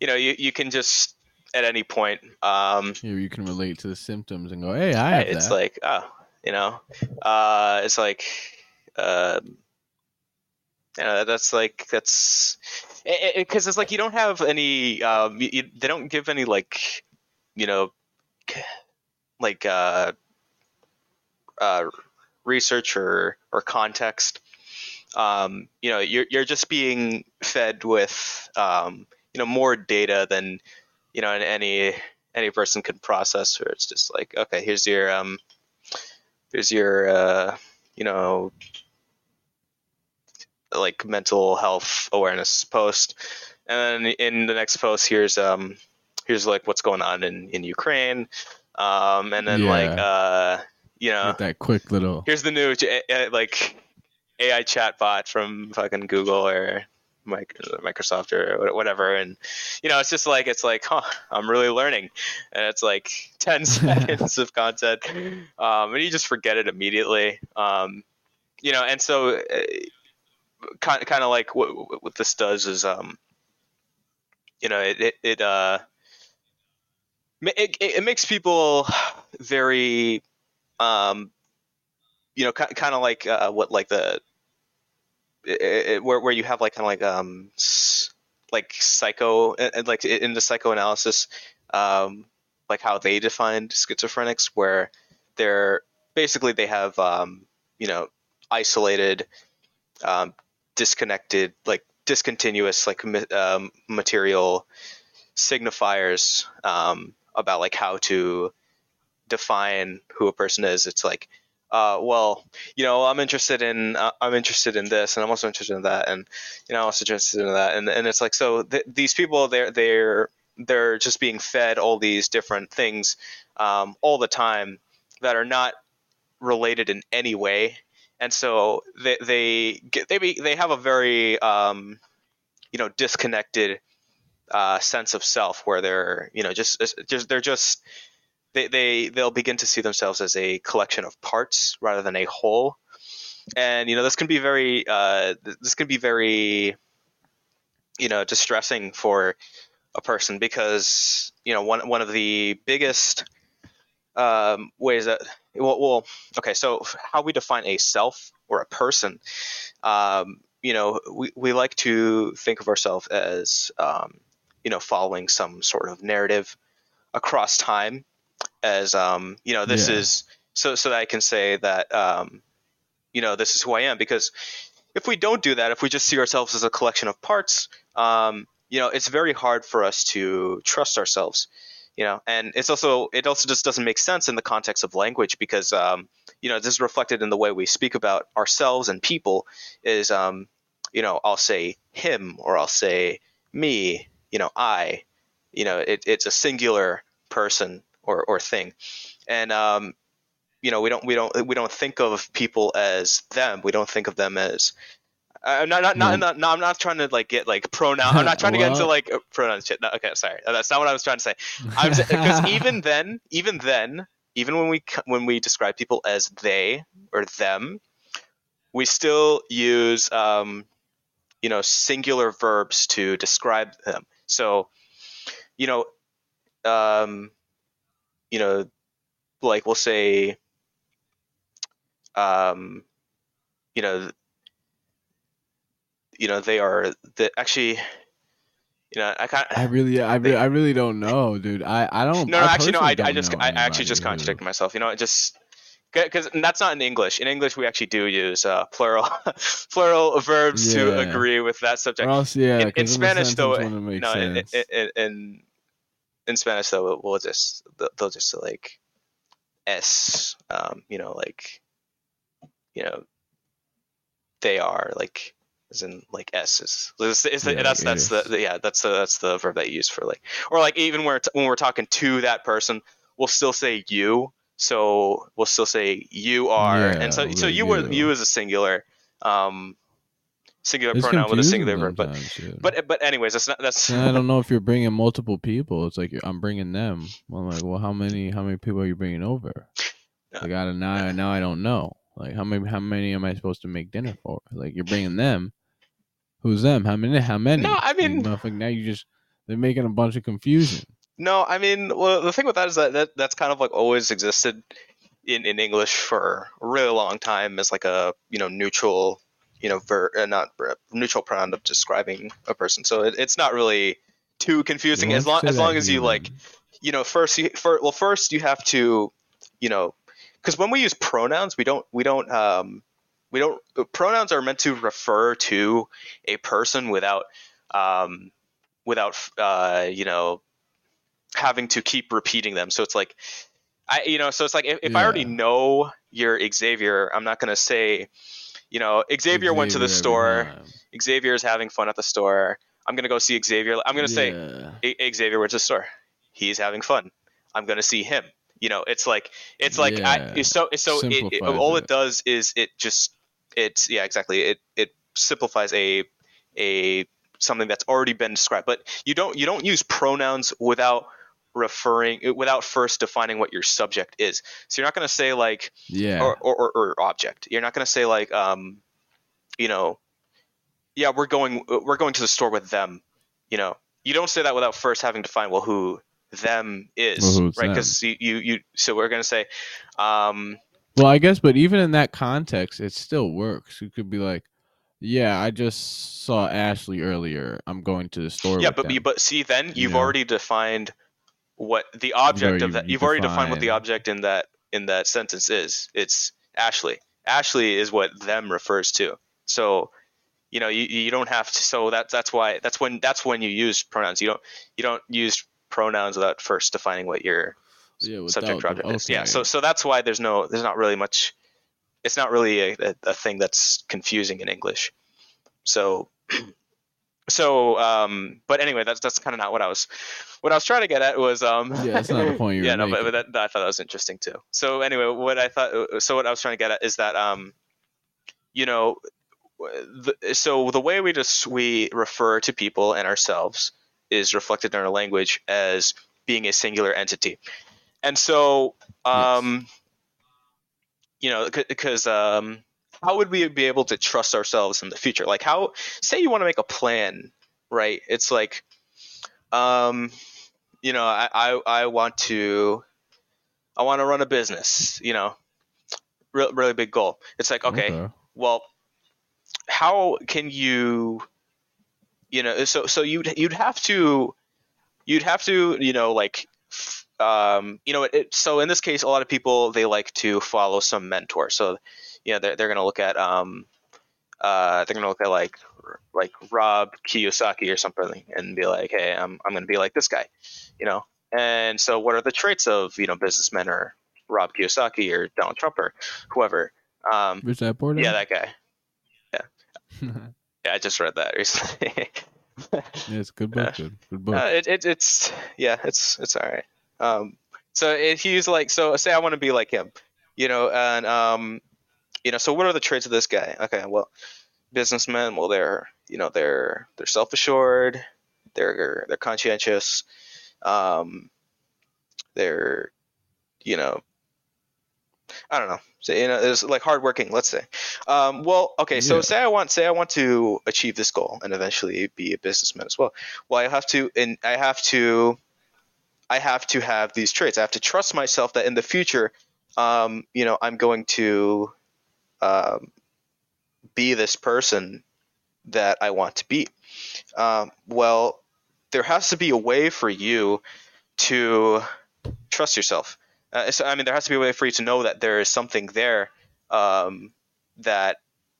you know you, you can just at any point um, Here you can relate to the symptoms and go, "Hey, I have it's that." like oh, you know, uh, it's like uh, you know, that's like that's because it's like you don't have any um, you, you- they don't give any like you know like uh, uh, research or or context. Um, you know, you're you're just being fed with um, you know more data than you know any any person can process. Or it's just like, okay, here's your um, here's your uh, you know like mental health awareness post, and then in the next post, here's um, here's like what's going on in in Ukraine, um, and then like uh, you know that quick little. here's the new uh, like AI chatbot from fucking Google or Microsoft or whatever, and you know it's just like it's like, huh, I'm really learning, and it's like ten seconds of content, um, and you just forget it immediately, um, you know, and so uh, kind kind of like what, what this does is um, you know, it it, it uh. It, it, it makes people very um, you know, kind of like uh, what like the it, it, where where you have like kind of like um like psycho like in the psychoanalysis um like how they defined schizophrenics where they're basically they have um you know isolated um disconnected like discontinuous like um, material signifiers um about like how to define who a person is. It's like uh, well, you know, I'm interested in uh, I'm interested in this, and I'm also interested in that, and you know, I'm also interested in that, and and it's like so th- these people they're they're they're just being fed all these different things um, all the time that are not related in any way, and so they they get they be, they have a very um, you know disconnected uh, sense of self where they're you know just just they're just they, they they'll begin to see themselves as a collection of parts rather than a whole. And you know this can be very uh, this can be very you know distressing for a person because you know one one of the biggest um, ways that well, well okay so how we define a self or a person um, you know we, we like to think of ourselves as um, you know following some sort of narrative across time as um, you know this Yeah. is so so that I can say that um, you know this is who I am. Because if we don't do that if we just see ourselves as a collection of parts um, you know it's very hard for us to trust ourselves you know? And it's also it also just doesn't make sense in the context of language because um, you know this is reflected in the way we speak about ourselves and people is um, you know I'll say him or I'll say me you know I you know it, it's a singular person or, or thing and um, you know we don't we don't we don't think of people as them we don't think of them as uh, not, not, not, No. not, no, I'm not trying to like get like pronoun. I'm not trying to get into like uh, pronoun shit. No, okay, sorry, that's not what I was trying to say. I'm because even then, even then, even when we when we describe people as they or them, we still use um, you know singular verbs to describe them. So, you know, um, you know, like we'll say, um, you know, you know they are the actually. You know, I kind I really, I, re- I really don't know, dude. I, I don't. no, no, I actually, no. I, I just, I actually just contradicted myself. You know, it just because that's not in English. In English, we actually do use uh, plural, plural verbs to agree with that subject. else, yeah, in, in Spanish, though, sentence wouldn't make no, in, in, in, in Spanish though, we'll just they'll just like s, um, you know, like you know, they are like as in like s is, is, is Yeah, that's that's the, the yeah that's the that's the verb that you use for like or like even when we're when we're talking to that person, we'll still say you. So we'll still say you are, and so so you were you. you is a singular, um, singular it's pronoun with a singular verb. But but eh, but anyways, that's not that's I don't know if you're bringing multiple people. It's like I'm bringing them. I'm like, well, how many how many people are you bringing over? I don't now now I don't know. Like, how many how many am I supposed to make dinner for? Like, you're bringing them. Who's them? How many? How many? No, I Like, mean- motherfucker, now you just they're making a bunch of confusion. No, I mean, well, the thing with that is that, that that's kind of like always existed in, in English for a really long time as like a you know neutral, you know, ver, uh, not neutral pronoun of describing a person. So it, it's not really too confusing as long as long as you like, you know, first you for, well first you have to, you know, because when we use pronouns, we don't we don't um we don't pronouns are meant to refer to a person without um without uh you know having to keep repeating them. So it's like, I you know, so it's like if, if I already know you're Xavier, I'm not gonna say, you know, Xavier, went to the store. time. Xavier is having fun at the store. I'm gonna go see Xavier. I'm gonna say Yeah. "A- Xavier went to the store. He's having fun. I'm gonna see him. You know, it's like it's like I, Yeah. so so it, it, all it. it does is it just it's yeah exactly it it simplifies a a something that's already been described. But you don't you don't use pronouns without referring without first defining what your subject is. So you're not gonna say like Yeah. or, or, or, or object. You're not going to say like, um, you know, yeah, we're going we're going to the store with them. You know, you don't say that without first having to find well who them is, Well, right? Because you, you you so we're going to say, um, Well, I guess, but even in that context, it still works. You could be like, "Yeah, I just saw Ashley earlier. I'm going to the store." yeah, with but them." but see, then you've know? already defined what the object of that. you You've already defined what the object in that in that sentence is. It's Ashley. Ashley is what them refers to. So you know you, you don't have to so that that's why that's when that's when you use pronouns you don't you don't use pronouns without first defining what your yeah, subject without or the- object is yeah so so that's why there's no there's not really much it's not really a, a, a thing that's confusing in english so so um but anyway that's that's kind of not what i was what i was trying to get at was um yeah, that's not the point you yeah no but, making. but that, that i thought that was interesting too. So anyway what i thought so what i was trying to get at is that um you know the, so the way we just we refer to people and ourselves is reflected in our language as being a singular entity, and so um, you know because um, how would we be able to trust ourselves in the future? Like how say you want to make a plan, right? It's like um, you know I, I I want to I want to run a business, you know, really, really big goal. It's like okay, Okay. well, how can you, you know, so so you'd you'd have to, you'd have to, you know, like, um, you know, it, so in this case, a lot of people they like to follow some mentor. So, you know, they're they're gonna look at um, uh, they're gonna look at like like Rob Kiyosaki or something and be like, hey, I'm I'm gonna be like this guy, you know. And so, what are the traits of you know businessmen or Rob Kiyosaki or Donald Trump or whoever? Um, Rich Dad Poor Dad? yeah, that guy. Yeah, yeah. I just read that recently. yeah, it's a good book. Good, good book. uh, it, it, it's yeah, it's it's all right. Um, so it, he's like, so say I want to be like him, you know, and um, you know, so what are the traits of this guy? Okay, well, businessmen, well, they're you know they're they're self assured, they're they're conscientious, um, they're you know. I don't know. So, you know, it's like hardworking. Let's say. Um, well, okay. So Yeah. say I want, say I want to achieve this goal and eventually be a businessman as well. Well, I have to, and I have to, I have to have these traits. I have to trust myself that in the future, um, you know, I'm going to um, be this person that I want to be. Um, well, there has to be a way for you to trust yourself. Uh, so, I mean, there has to be a way for you to know that there is something there um, that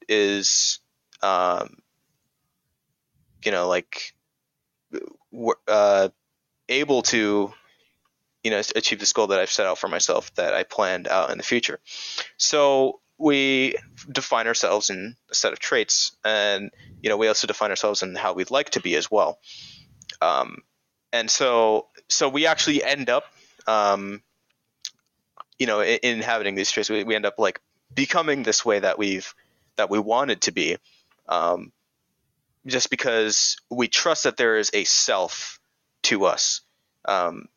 is, um, you know, like uh, able to, you know, achieve this goal that I've set out for myself that I planned out in the future. So we define ourselves in a set of traits, and you know, we also define ourselves in how we'd like to be as well. Um, and so, so we actually end up. Um, you know, in, in inhabiting these traits, we, we end up like becoming this way that we've that we wanted to be, um, just because we trust that there is a self to us. Um,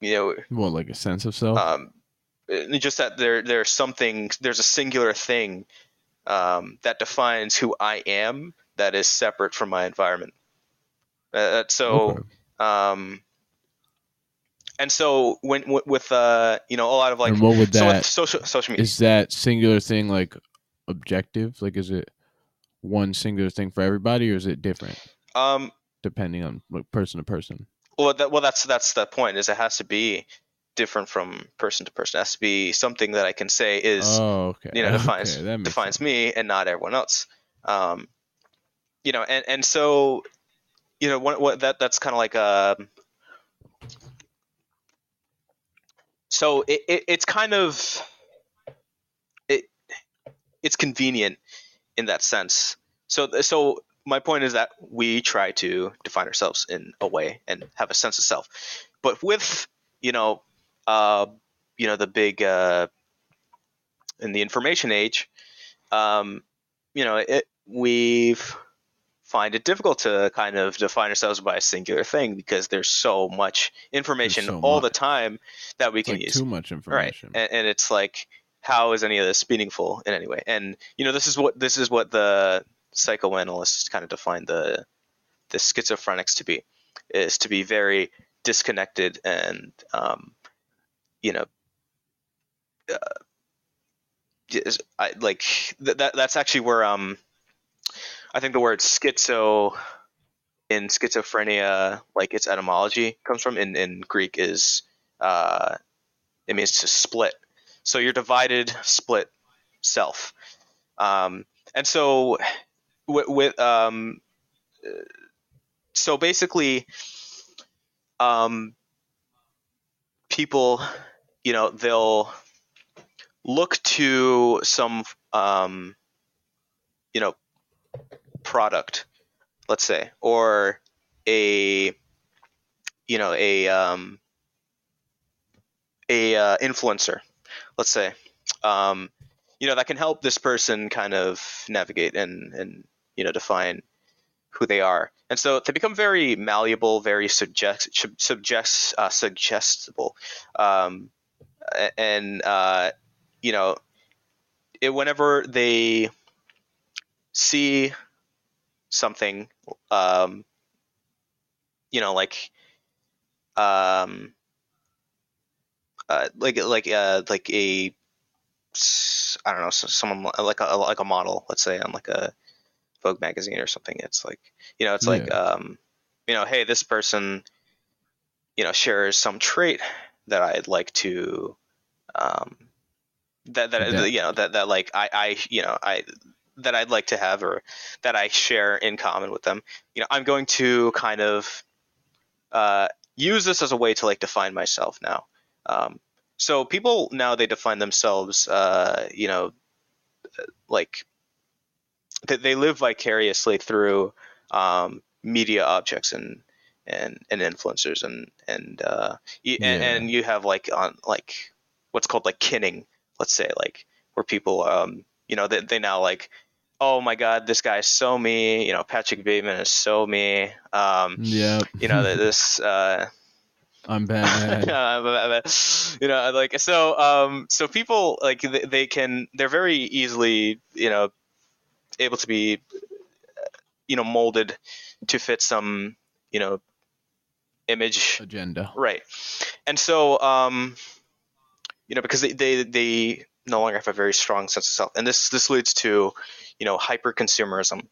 you know, What, like a sense of self? Uh, just that there there's something there's a singular thing um, that defines who I am that is separate from my environment. Uh, so. Okay. Um, and so when w- with uh you know a lot of like and what would that so social social media is that singular thing like objective? Like, is it one singular thing for everybody, or is it different um depending on like person to person? well that well that's that's the point is it has to be different from person to person it has to be something that I can say is oh, okay. you know defines Okay, defines sense. me and not everyone else um you know and and so you know what what that that's kind of like a so it, it it's kind of it it's convenient in that sense so so my point is that we try to define ourselves in a way and have a sense of self but with you know uh you know the big uh in the information age um you know it we've find it difficult to kind of define ourselves by a singular thing because there's so much information so all the time that we It's can like use. too much right information. and, and it's like how is any of this meaningful in any way? And you know this is what this is what the psychoanalysts kind of define the the schizophrenics to be is to be very disconnected and um, you know uh, I, like th- that that's actually where um I think the word schizo in schizophrenia like its etymology comes from. In in Greek is uh it means to split. So you're divided split self. Um and so with, with um so basically um people you know they'll look to some um you know product let's say or a you know a um a uh, influencer let's say um you know that can help this person kind of navigate and and you know define who they are. And so they become very malleable, very suggest, suggest uh, suggestible, um, and uh, you know, it, whenever they see something, um, you know, like, um, uh, like like uh, like a I don't know, someone like a like a model, let's say on like a Vogue magazine or something. It's like you know, it's yeah. like um, you know, hey, this person, you know, shares some trait that I'd like to um, that that yeah. you know that that like I I you know I that I'd like to have or that I share in common with them. You know, I'm going to kind of uh, use this as a way to like define myself now. Um, so people now they define themselves, uh, you know, like they live vicariously through um, media objects and and and influencers and and uh, yeah. and, and, you have like on like what's called like kinning, let's say like where people um you know they they now like oh my god this guy's so me you know Patrick Bateman is so me um yeah you know this uh I'm bad. you know, like so. Um, so people like they, they, can. They're very easily, you know, able to be, you know, molded to fit some, you know, image agenda. Right. And so, um, you know, because they, they they no longer have a very strong sense of self, and this this leads to, you know, hyper consumerism,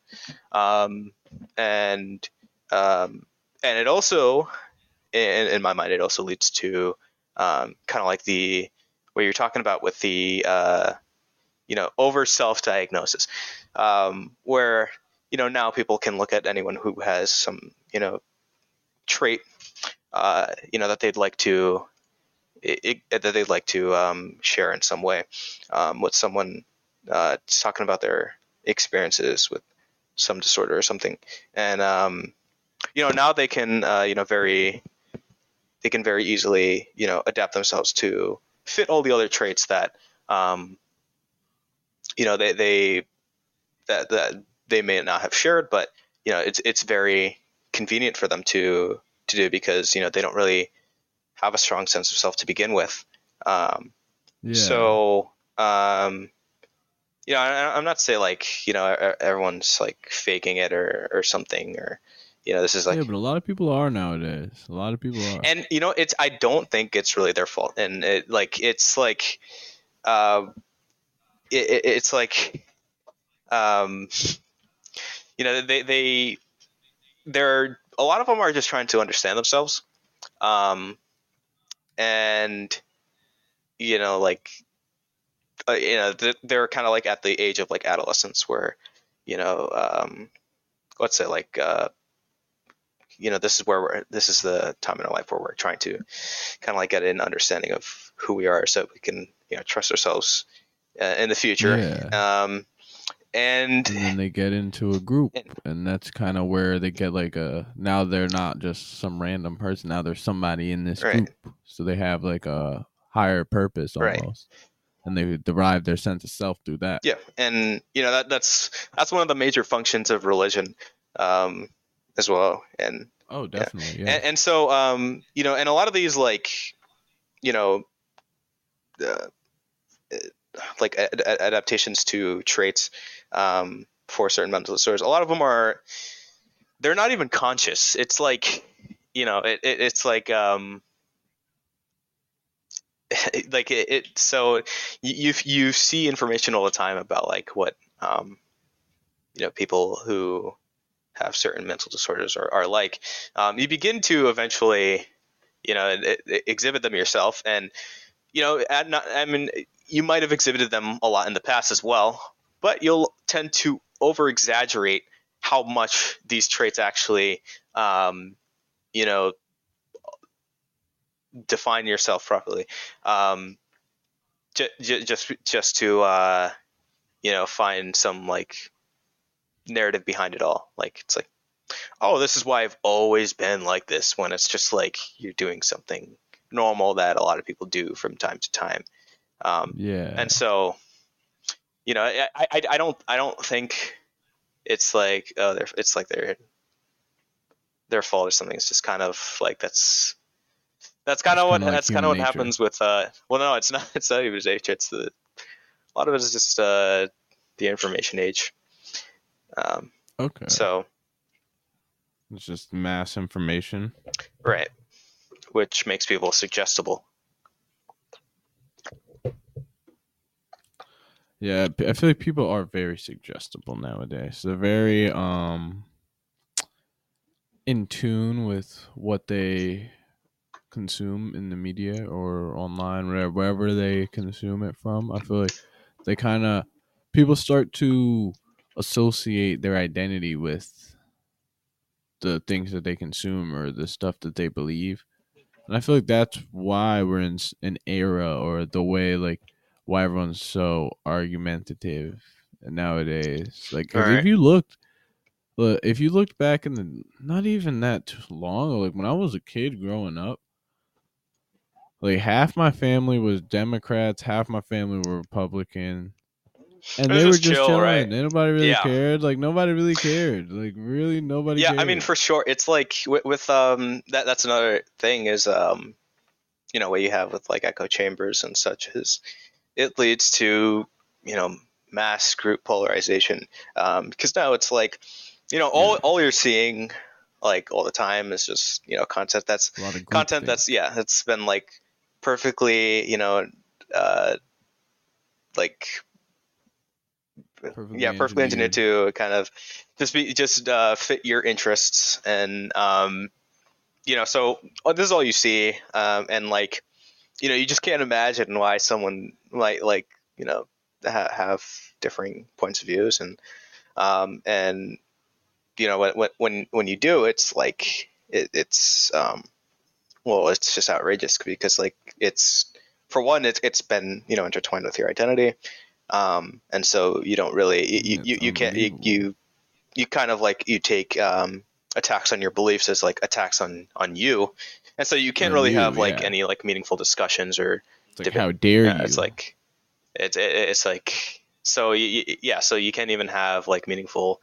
um, and um, and it also in, in my mind, it also leads to um, kind of like the what you're talking about with the uh, you know over self diagnosis, um, where you know now people can look at anyone who has some you know trait uh, you know that they'd like to it, it, that they'd like to um, share in some way um, with someone uh, talking about their experiences with some disorder or something. And um, you know now they can uh, you know very they can very easily, you know, adapt themselves to fit all the other traits that, um, you know, they, they that that they may not have shared, but you know, it's it's very convenient for them to to do because you know they don't really have a strong sense of self to begin with. Um, yeah. So, um, you know, I, am not saying like you know everyone's like faking it or or something or you know this is like yeah but a lot of people are nowadays a lot of people are and you know it's i don't think it's really their fault and it like it's like uh it, it's like um you know they they they're a lot of them are just trying to understand themselves um and you know like uh, you know they're kind of like at the age of like adolescence where you know um let's say like uh you know this is where we're this is the time in our life where we're trying to kind of like get an understanding of who we are so we can you know trust ourselves uh, in the future yeah. um, and, and then they get into a group and, and that's kind of where they get like a now they're not just some random person now there's somebody in this right. group so they have like a higher purpose almost right and they derive their sense of self through that. Yeah, and you know that that's that's one of the major functions of religion. Um, as well. And oh, definitely, yeah. yeah. And, and, so, um, you know, and a lot of these like, you know, uh, like ad- adaptations to traits um, for certain mental disorders. A lot of them are they're not even conscious. It's like you know, it, it it's like um, like it, it, so you you see information all the time about like what um, you know people who have certain mental disorders are, are like, um, you begin to eventually, you know, exhibit them yourself. And, you know, not, I mean, you might have exhibited them a lot in the past as well, but you'll tend to over exaggerate how much these traits actually, um, you know, define yourself properly. Um, j- j- just, just to, uh, you know, find some like narrative behind it all. Like it's like, oh, this is why I've always been like this. When it's just like you're doing something normal that a lot of people do from time to time. Um, yeah. And so, you know, I, I, I don't I don't think it's like oh they're it's like they're their fault or something. It's just kind of like that's that's kind of what like that's kind of what nature. happens with uh well no it's not it's not even nature it's the a lot of it is just uh the information age um Okay. so it's just mass information. right which makes people suggestible Yeah, I feel like people are very suggestible nowadays. They're very um in tune with what they consume in the media or online, wherever, wherever they consume it from. I feel like they kind of people start to associate their identity with the things that they consume or the stuff that they believe. And I feel like that's why we're in an era or the way like why everyone's so argumentative nowadays. Like, 'cause if you looked, look, if you looked back in the not even that too long, like when I was a kid growing up, like half my family was Democrats, half my family were Republican, and they were just just chill, chilling. right? Nobody really Yeah. cared. Like nobody really cared. Like really, nobody. yeah cared. i mean for sure it's like with, with um that that's another thing is um you know what you have with like echo chambers and such is it leads to you know mass group polarization um because now it's like you know all Yeah. all you're seeing like all the time is just you know content that's a lot of content that's yeah that's been like perfectly you know uh like Perfectly yeah perfectly engineered engineered. to kind of just be just uh, fit your interests and um you know so uh, this is all you see um and like you know you just can't imagine why someone might like you know ha- have differing points of views. And um and you know when when- when you do it's like it, it's um well it's just outrageous because like it's for one it's it's been you know intertwined with your identity. Um and so you don't really you you, you, you can't you, you you kind of like you take um attacks on your beliefs as like attacks on on you and so you can't really you, have like yeah. any like meaningful discussions or It's like, how dare yeah, you? it's like it's it, it's like so y- y- yeah so you can't even have like meaningful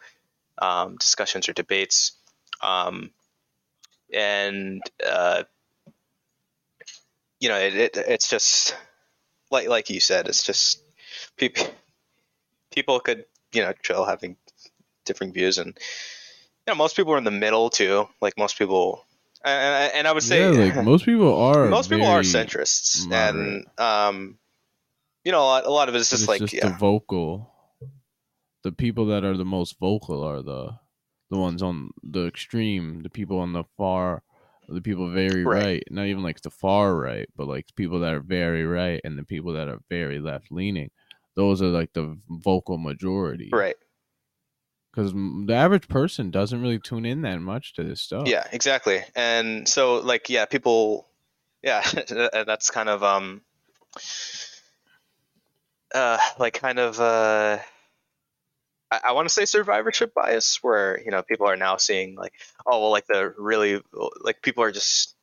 um, discussions or debates um, and uh, you know it, it it's just like like you said it's just people people could you know chill having different views and you know most people are in the middle too like most people and, and I would say yeah, like most people are. most people are centrists moderate. and um you know a lot, a lot of it is just it's like just yeah the vocal. The people that are the most vocal are the the ones on the extreme. The people on the far, the people very Right. right. Not even like the far right, but like people that are very right and the people that are very left leaning. Those are like the vocal majority. right Because the average person doesn't really tune in that much to this stuff. yeah exactly and so like yeah people yeah that's kind of um uh like kind of uh I, I want to say survivorship bias where you know people are now seeing like oh well like the really like people are just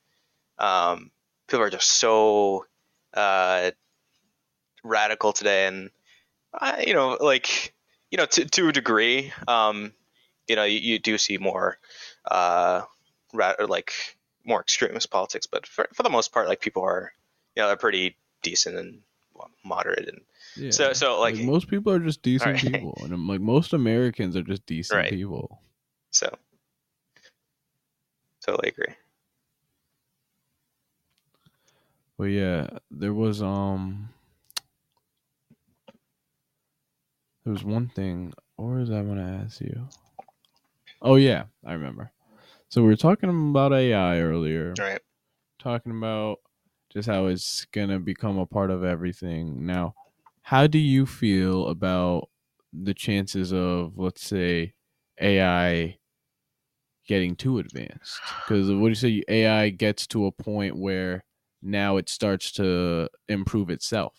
um people are just so uh radical today and I, you know like you know to, to a degree um you know you, you do see more uh like more extremist politics but for, for the most part like people are you know they're pretty decent and moderate and Yeah. so so like, most people are just decent Alright. people, and um, like most Americans are just decent Right. people. so totally agree Well, yeah, there was um, there was one thing. Or is I want to ask you? Oh yeah, I remember. So we were talking about AI earlier, right talking about just how it's gonna become a part of everything. Now, how do you feel about the chances of, let's say, AI getting too advanced? Because what do you say? AI gets to a point where now it starts to improve itself.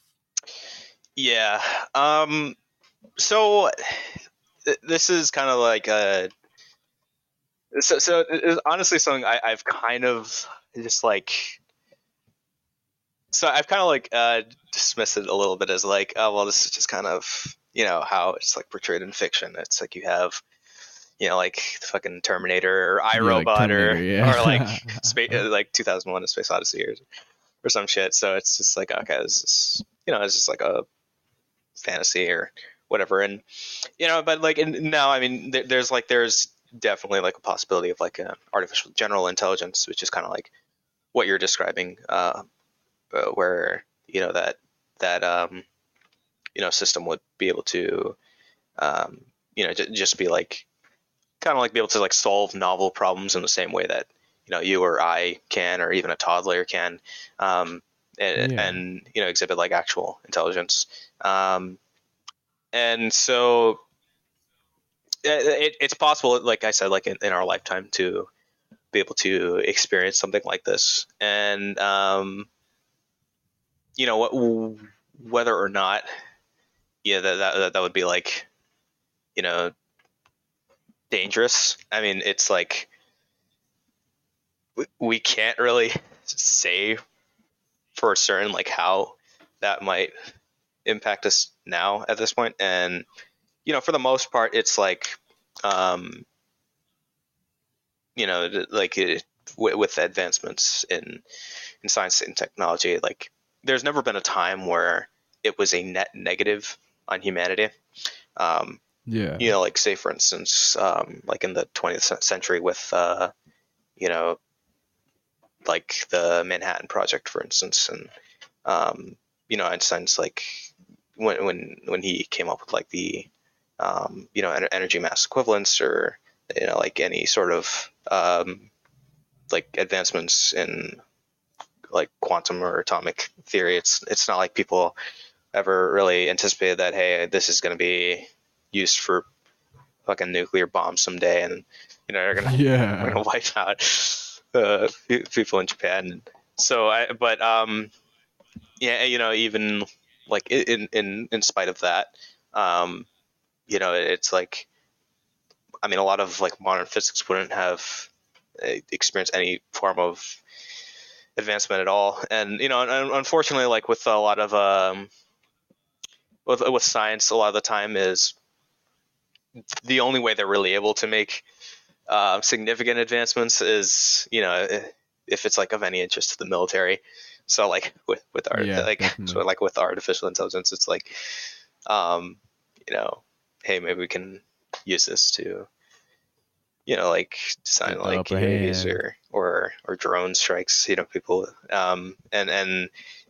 Yeah. Um. So th- this is kind of like a. So so it is honestly something I, I've kind of just like. So I've kind of like uh, dismissed it a little bit as like, oh well, this is just kind of you know how it's like portrayed in fiction. It's like you have you know, like fucking Terminator or I, Robot like or yeah. or like space, like 2001: A Space Odyssey or, or some shit. So it's just like okay, this is you know, it's just like a fantasy or whatever. And you know, but like and now, I mean, there, there's like there's definitely like a possibility of like an artificial general intelligence, which is kind of like what you're describing, uh, uh, where you know that that um, you know system would be able to um, you know j- just be like kind of like be able to like solve novel problems in the same way that you know you or I can, or even a toddler can, um, and, yeah. and, you know exhibit like actual intelligence. Um, and so it, it's possible, like I said, like in, in, our lifetime to be able to experience something like this, and um, you know what, whether or not, yeah, that, that that would be like, you know, dangerous. I mean, it's like we, we can't really say for certain like how that might impact us now at this point and you know for the most part it's like um you know like it, with, with advancements in in science and technology like there's never been a time where it was a net negative on humanity um yeah. You know, like say for instance, um, like in the 20th century with, uh, you know, like the Manhattan Project, for instance, and um, you know, Einstein's like when when when he came up with like the um, you know energy mass equivalence or you know like any sort of um, like advancements in like quantum or atomic theory. It's it's not like people ever really anticipated that hey this is going to be used for fucking nuclear bombs someday, and you know they're gonna yeah gonna wipe out uh, people in Japan. So I, but um, yeah, you know, even like in in in spite of that, um, you know, it's like, I mean, a lot of like modern physics wouldn't have uh, experienced any form of advancement at all, and you know, unfortunately, like with a lot of um, with with science, a lot of the time is the only way they're really able to make uh, significant advancements is you know if it's like of any interest to the military. So like with with art yeah, like so like with artificial intelligence, it's like um, you know, hey, maybe we can use this to you know like design like UAVs or or or drone strikes. You know, people um, and and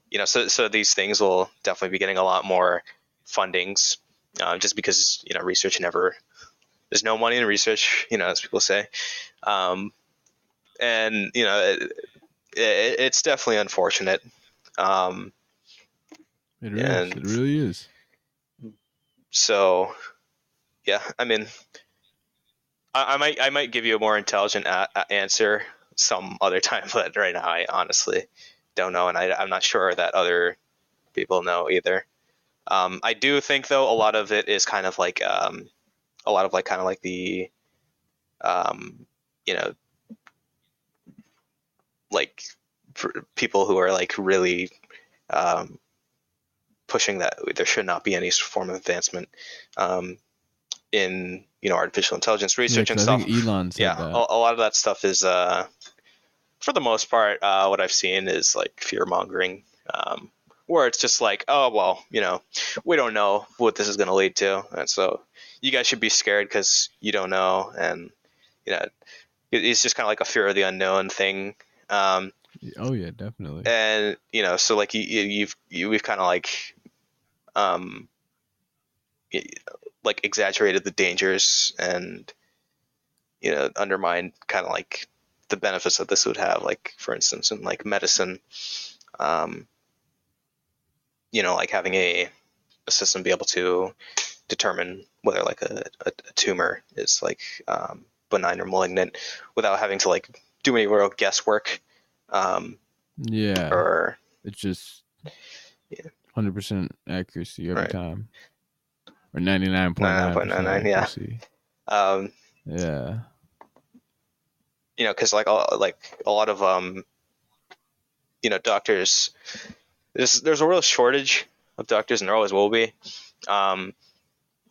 you know so so these things will definitely be getting a lot more fundings uh, just because you know research never there's no money in research, you know, as people say, um, and you know it, it, it's definitely unfortunate. Um, it, really is. it really is. So, yeah, I mean, I, I, might I might give you a more intelligent a- a answer some other time, but right now I honestly don't know, and I, I'm not sure that other people know either. Um, I do think though a lot of it is kind of like um, a lot of like kind of like the um, you know like people who are like really um, pushing that there should not be any form of advancement um, in you know artificial intelligence research yeah, and stuff. Elon yeah, a, a, lot of that stuff is uh, for the most part uh, what I've seen is like fear mongering. Um, where it's just like, oh well, you know, we don't know what this is going to lead to, and so you guys should be scared because you don't know, and you know, it's just kind of like a fear of the unknown thing. Um, oh yeah, definitely. And you know, so like you, you've you, we've kind of like, um, like exaggerated the dangers and you know undermined kind of like the benefits that this would have like for instance in like medicine um, you know, like having a, a system be able to determine whether like a, a, a tumor is like um, benign or malignant without having to like do any real guesswork. Um, yeah. Or it's just hundred yeah. percent accuracy every right. time, or ninety nine point nine Yeah. Um, yeah. You know, because like like a lot of um, you know, doctors there's there's a real shortage of doctors, and there always will be. Um,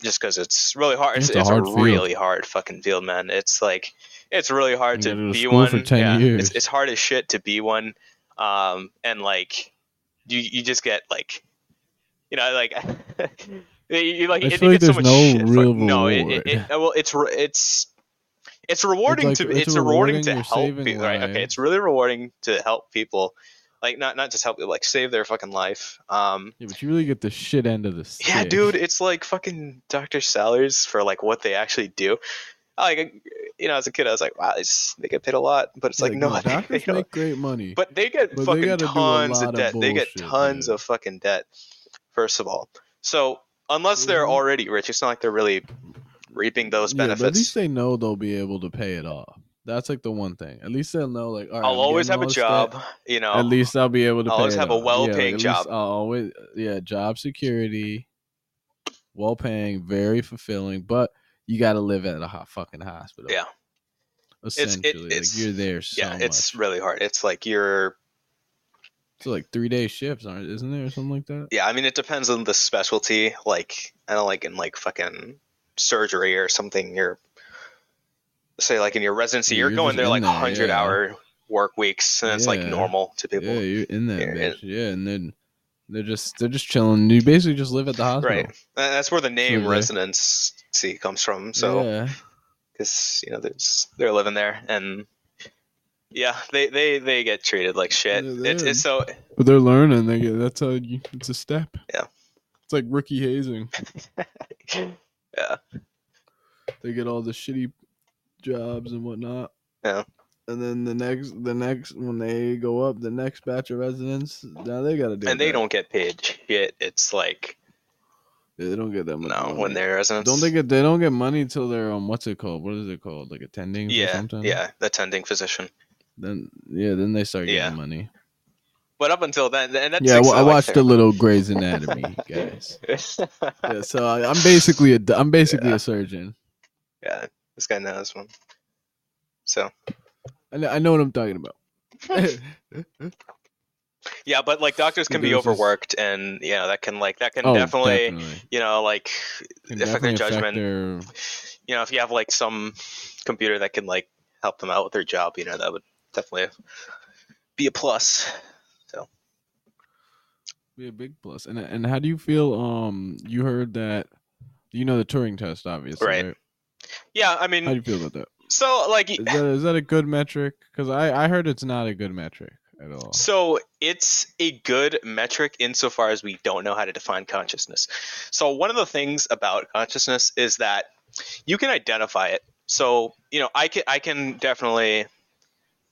just because it's really hard. It's, It's a it's hard a really hard fucking field, man. It's like it's really hard to be one. for 10 yeah, years. It's, it's hard as shit to be one. Um, and like you you just get like you know like. You, like, I it, feel like get so much no shit. real no, it, it, it, well, it's it's it's rewarding like- to it's it's rewarding, rewarding, to help people, right? Okay, it's really rewarding to help people, like not not just help people, like save their fucking life. Um, Yeah, but you really get the shit end of the yeah, dude, it's like fucking doctor salaries for like what they actually do. Like, you know, as a kid, I was like, wow, they get paid a lot, but it's like, no, they, doctors they don't. make great money. But they get but fucking a tons of of debt. they get tons dude. of fucking debt. First of all, so unless they're Mhm. already rich, it's not like they're really reaping those yeah, but at least they know they'll be able to pay it off. That's like the one thing. At least they'll know, like, all right, I'll I'm always have a job, debt. you know. At least I'll be able to I'll always have a off. Yeah, well-paying like, job. I'll always, yeah, job security, well paying, very fulfilling, but you got to live at a hot fucking hospital. Yeah. Essentially, it's- like you're there so yeah, it's much. really hard. It's like you're So like three day shifts, aren't isn't there or something like that? yeah. I mean, it depends on the specialty. Like I don't like in like fucking surgery or something. You're say like in your residency, Yeah, you're you're going there like there, hundred yeah. hour work weeks, and it's like normal to people. Yeah, you're in that Yeah, bitch. Yeah, and then they're just they're just chilling. You basically just live at the hospital. Right. That's where the name they- residency comes from. So yeah, because you know they're they're living there and yeah they they they get treated like shit They're it's, so but they're learning. They get that's how you. It's a step. Yeah. It's like rookie hazing. yeah They get all the shitty jobs and whatnot. Yeah. And then the next, the next when they go up, the next batch of residents, now they got to do. and they don't get paid shit it's like Yeah, they don't get that much. no money. when they're residents Don't they get? They don't get money until they're um. What's it called? What is it called? Like attending? or yeah something? yeah the attending physician Then yeah, then they start getting Yeah. money. but up until then and that's Yeah, well, I like, watched a little Grey's Anatomy, guys. Yeah, so I, I'm basically a I'm basically Yeah. a surgeon. yeah this guy knows one so I know, I know what I'm talking about. yeah but like doctors can be overworked and you know that can like that can oh, definitely definitely. you know like Can affect their judgment their- you know, if you have like some computer that can like help them out with their job, you know, that would definitely be a plus. So be a big plus. And and how do you feel? Um, you heard that you know the Turing test, obviously. Right. Right. Yeah, I mean How do you feel about that? so like, Is that is that a good metric? Because I I heard it's not a good metric at all. so it's a good metric insofar as we don't know how to define consciousness. So one of the things about consciousness is that you can identify it. So you know, I can I can definitely,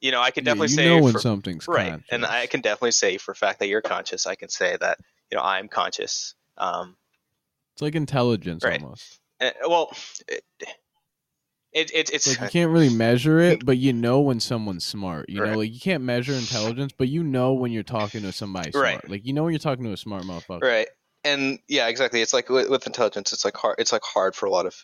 you know, I can Yeah, definitely you say know when for- something's right conscious. and i can definitely say for a fact that you're conscious i can say that you know i'm conscious um It's like intelligence Right. almost. eh, well it, it, it It's like you can't really measure it, but you know when someone's smart. You Right. know, like you can't measure intelligence, but you know when you're talking to somebody smart. Right. Like you know when you're talking to a smart motherfucker. right and yeah exactly it's like with, with intelligence it's like hard it's like hard for a lot of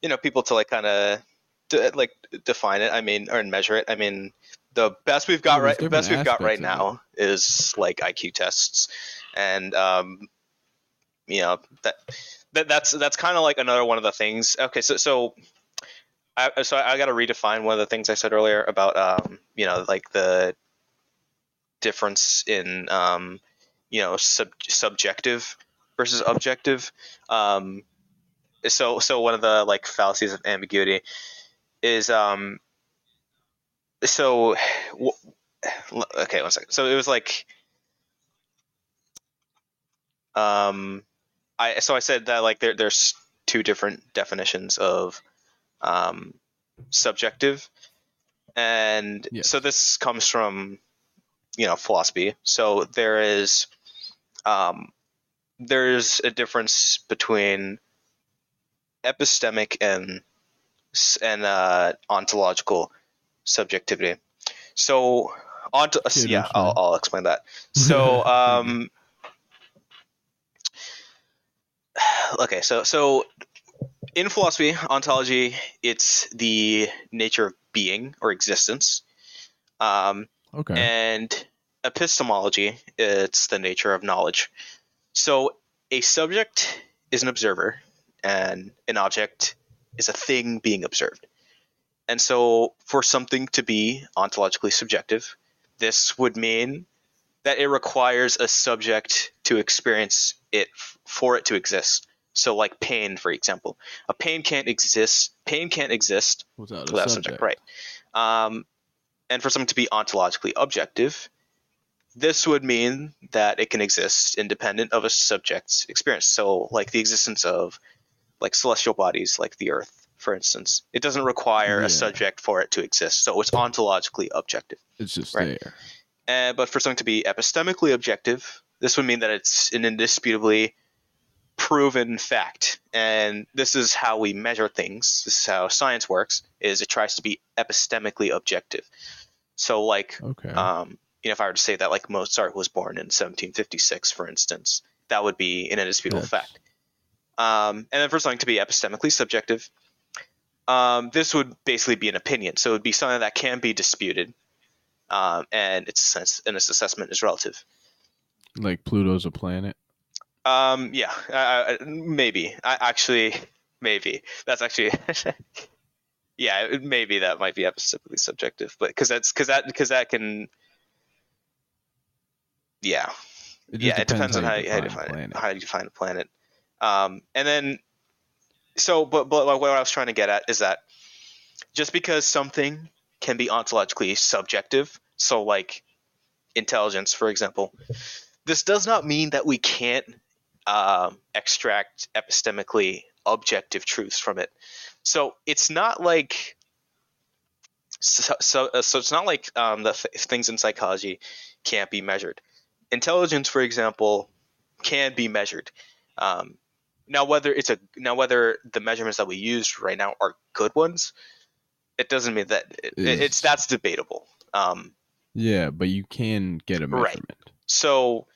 you know people to like kind of de- like define it i mean or measure it i mean the best we've got Yeah, right best we've got right now is like iq tests and um you know that, that that's that's kind of like another one of the things okay so so I, so I got to redefine one of the things I said earlier about um, you know like the difference in um, you know sub- subjective versus objective. Um, so so one of the like fallacies of ambiguity is um, so w- okay one second. So it was like um, I so I said that like there there's two different definitions of um, subjective, and Yes. so this comes from you know philosophy. So there is um, there's a difference between epistemic and and uh, ontological subjectivity. So ont- Yeah, yeah, I'll. I'll explain that. So um, okay, so so in philosophy, ontology, it's the nature of being or existence. Um, Okay. and epistemology, it's the nature of knowledge. So a subject is an observer, and an object is a thing being observed. And so, for something to be ontologically subjective, this would mean that it requires a subject to experience it for it to exist. So, like pain, for example, a pain can't exist. Pain can't exist Without without a subject. subject, right? Um, and for something to be ontologically objective, this would mean that it can exist independent of a subject's experience. So, like the existence of like celestial bodies, like the Earth, for instance, it doesn't require Yeah. a subject for it to exist. So, it's ontologically objective. It's just Right. there. Uh, but for something to be epistemically objective, this would mean that it's an indisputably proven fact. And this is how we measure things. This is how science works. Is it tries to be epistemically objective. So, like, Okay. um, you know, if I were to say that like Mozart was born in 1756, for instance, that would be an indisputable That's- fact. Um, and then for something to be epistemically subjective, um, this would basically be an opinion. So it would be something that can be disputed, um, and its sense and its assessment is relative. like Pluto's a planet. Um, yeah, uh, maybe. I, actually, maybe that's actually. yeah, maybe that might be epistemically subjective, but because that's because that because that can. Yeah, It yeah, it depends on how you, how you define it. How you define a planet. Um, and then, so, but but what I was trying to get at is that just because something can be ontologically subjective, so like intelligence, for example, this does not mean that we can't um, extract epistemically objective truths from it. So it's not like so so, uh, so it's not like um, the th- things in psychology can't be measured. Intelligence, for example, can be measured. Um, now, whether it's a now whether the measurements that we use right now are good ones, it doesn't mean that it, Is- it's that's debatable. Um, Yeah, but you can get a measurement. Right. so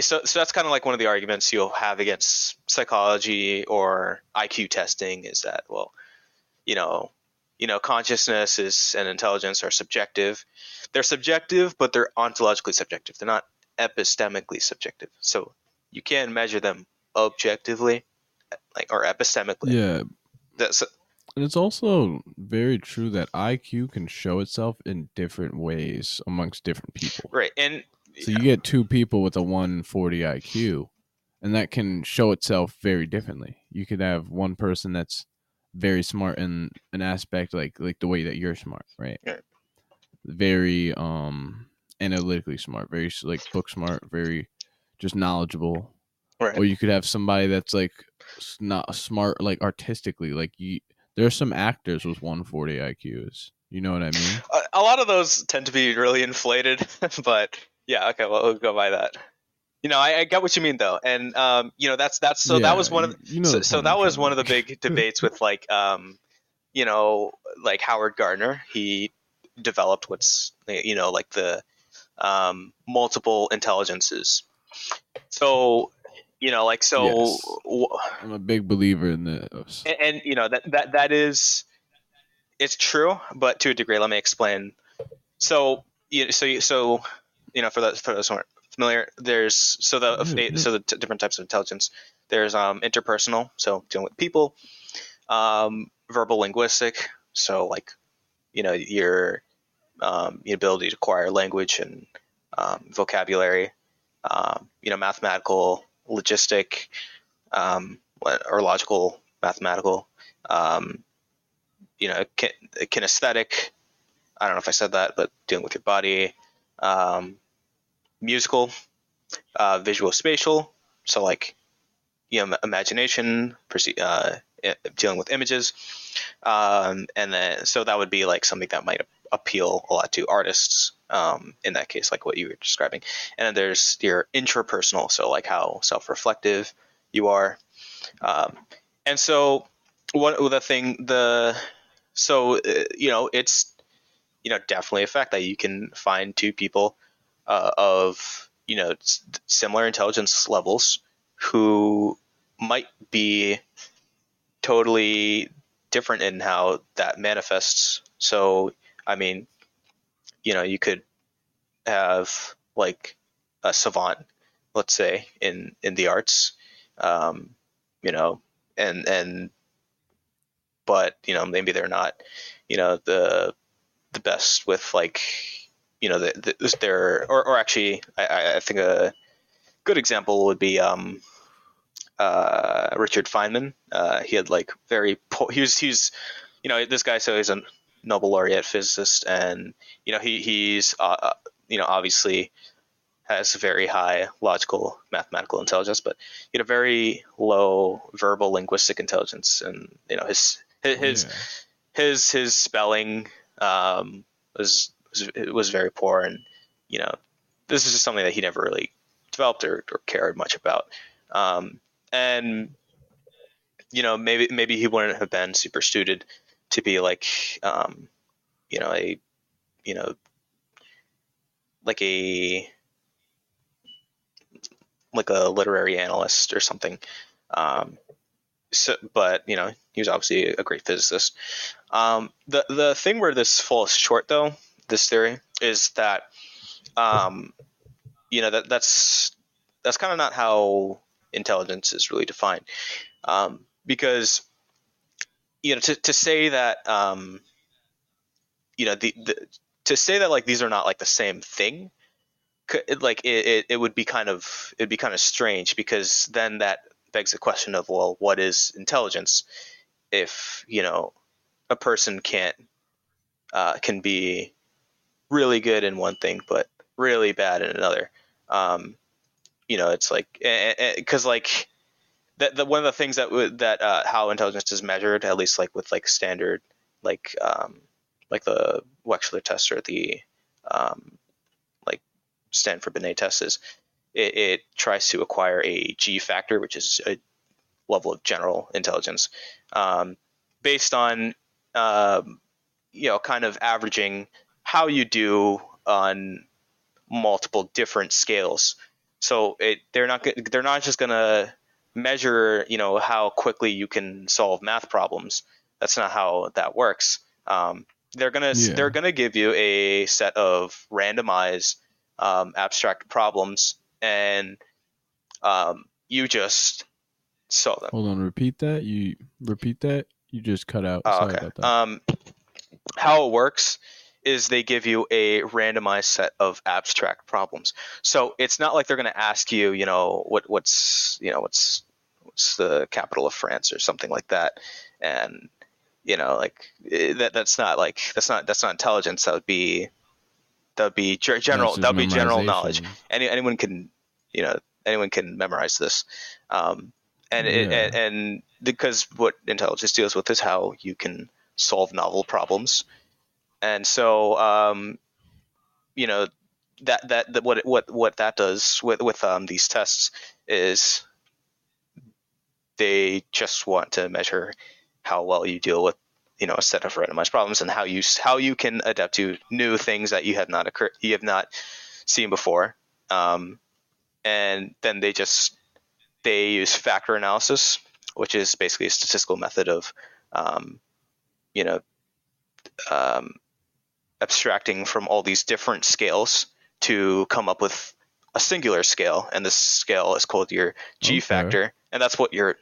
so so that's kind of like one of the arguments you'll have against psychology or IQ testing is that well you know you know consciousness is and intelligence are subjective. They're subjective but they're ontologically subjective. They're not epistemically subjective. So you can measure them objectively like or epistemically. Yeah, That's, and it's also very true that IQ can show itself in different ways amongst different people. right and So you get two people with a 140 IQ, and that can show itself very differently. You could have one person that's very smart in an aspect like like the way that you're smart, right? Yeah. Very um analytically smart, very like book smart, very just knowledgeable. right. Or you could have somebody that's like not smart like artistically, like you. There's some actors with 140 IQs. You know what I mean? a, a lot of those tend to be really inflated, but yeah, okay, well, we'll go by that. You know, I, I get what you mean though, and um, you know, that's that's so that was one of you, you know so, the so that was one of the big debates with like um, you know, like Howard Gardner. He developed what's you know like the um, multiple intelligences. So you know, like so, Yes. I'm a big believer in this. and, and you know that that that is it's true but to a degree let me explain so you so so you know for those for those who aren't familiar there's so the yeah. so the t- different types of intelligence there's um interpersonal so dealing with people um verbal linguistic so like you know your um your ability to acquire language and um, vocabulary um, you know mathematical logistic um, or logical mathematical um, you know kin- kinesthetic i don't know if i said that but dealing with your body um, musical uh, visual spatial. So like you know imagination uh, dealing with images. Um, and then so that would be like something that might appeal a lot to artists um, in that case like what you were describing. And then there's your intrapersonal so like how self-reflective you are. Um, and so what the thing the so uh, you know it's you know definitely a fact that you can find two people uh, of you know similar intelligence levels who might be totally different in how that manifests. So i mean you know you could have like a savant let's say in in the arts um, you know and and but you know maybe they're not you know the the best with like you know the, the their or, or actually I, I think a good example would be um uh Richard Feynman uh he had like very po- he was he's you know this guy so he's a Nobel laureate physicist and you know he he's uh, uh you know obviously has very high logical mathematical intelligence but he had a very low verbal linguistic intelligence and you know his his Yeah. his his spelling um, was, was was very poor, and you know this is just something that he never really developed or, or cared much about. Um, and you know maybe maybe he wouldn't have been super suited to be like um, you know a you know like a like a literary analyst or something. Um, so, but you know, he was obviously a great physicist. Um, the the thing where this falls short, though, this theory is that, um, you know, that that's that's kind of not how intelligence is really defined, um, because you know, to to say that, um, you know, the, the to say that like these are not like the same thing like it, it, it would be kind of it'd be kind of strange because then that begs the question of well what is intelligence if you know a person can't uh, can be really good in one thing but really bad in another. Um, you know it's like because like that the, one of the things that that uh, how intelligence is measured at least like with like standard like um, like the Wechsler test or the um, like Stanford Binet test is it, it tries to acquire a G factor, which is a level of general intelligence, um, based on um, you know kind of averaging how you do on multiple different scales. So it they're not they're not just gonna measure you know how quickly you can solve math problems. That's not how that works. Um, they're gonna Yeah. they're gonna give you a set of randomized um, abstract problems, and um, you just solve them. Hold on, repeat that. You repeat that. You just cut out. Oh, Sorry okay. about that. Um, how it works is they give you a randomized set of abstract problems. So it's not like they're going to ask you, you know, what what's you know what's what's the capital of France or something like that, and you know like eh, that that's not like that's not that's not intelligence. That would be that would be general that would be general knowledge. Any anyone can you know anyone can memorize this. Um, and it, and, and because what intelligence deals with is how you can solve novel problems, and so um, you know that that, that what what what that does with with um, these tests is they just want to measure how well you deal with you know a set of randomized problems and how you how you can adapt to new things that you have not occur you have not seen before. Um, and then they just they use factor analysis which is basically a statistical method of um, you know um, abstracting from all these different scales to come up with a singular scale and this scale is called your g Okay. factor and that's what your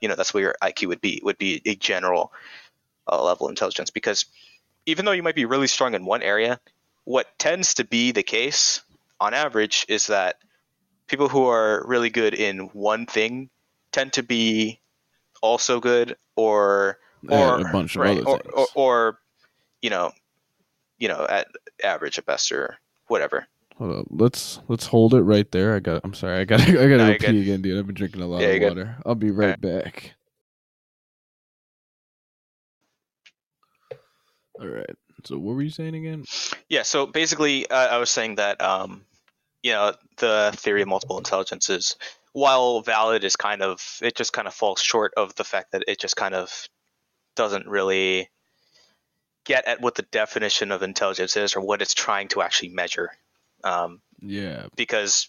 you know that's what your iq would be would be a general uh, level of intelligence because even though you might be really strong in one area what tends to be the case on average is that people who are really good in one thing tend to be also good or or a bunch of right, other or, things. or, or you know you know at average at best or whatever Hold up. Let's let's hold it right there. I got. I'm sorry. I got. I got to No, pee good. again, dude. I've been drinking a lot Yeah, of you're good. water. I'll be right back. All right. So what were you saying again? Yeah, so basically, uh, I was saying that um, you know the theory of multiple intelligences, while valid, is kind of it just kind of falls short of the fact that it just kind of doesn't really get at what the definition of intelligence is or what it's trying to actually measure. Um, Yeah. because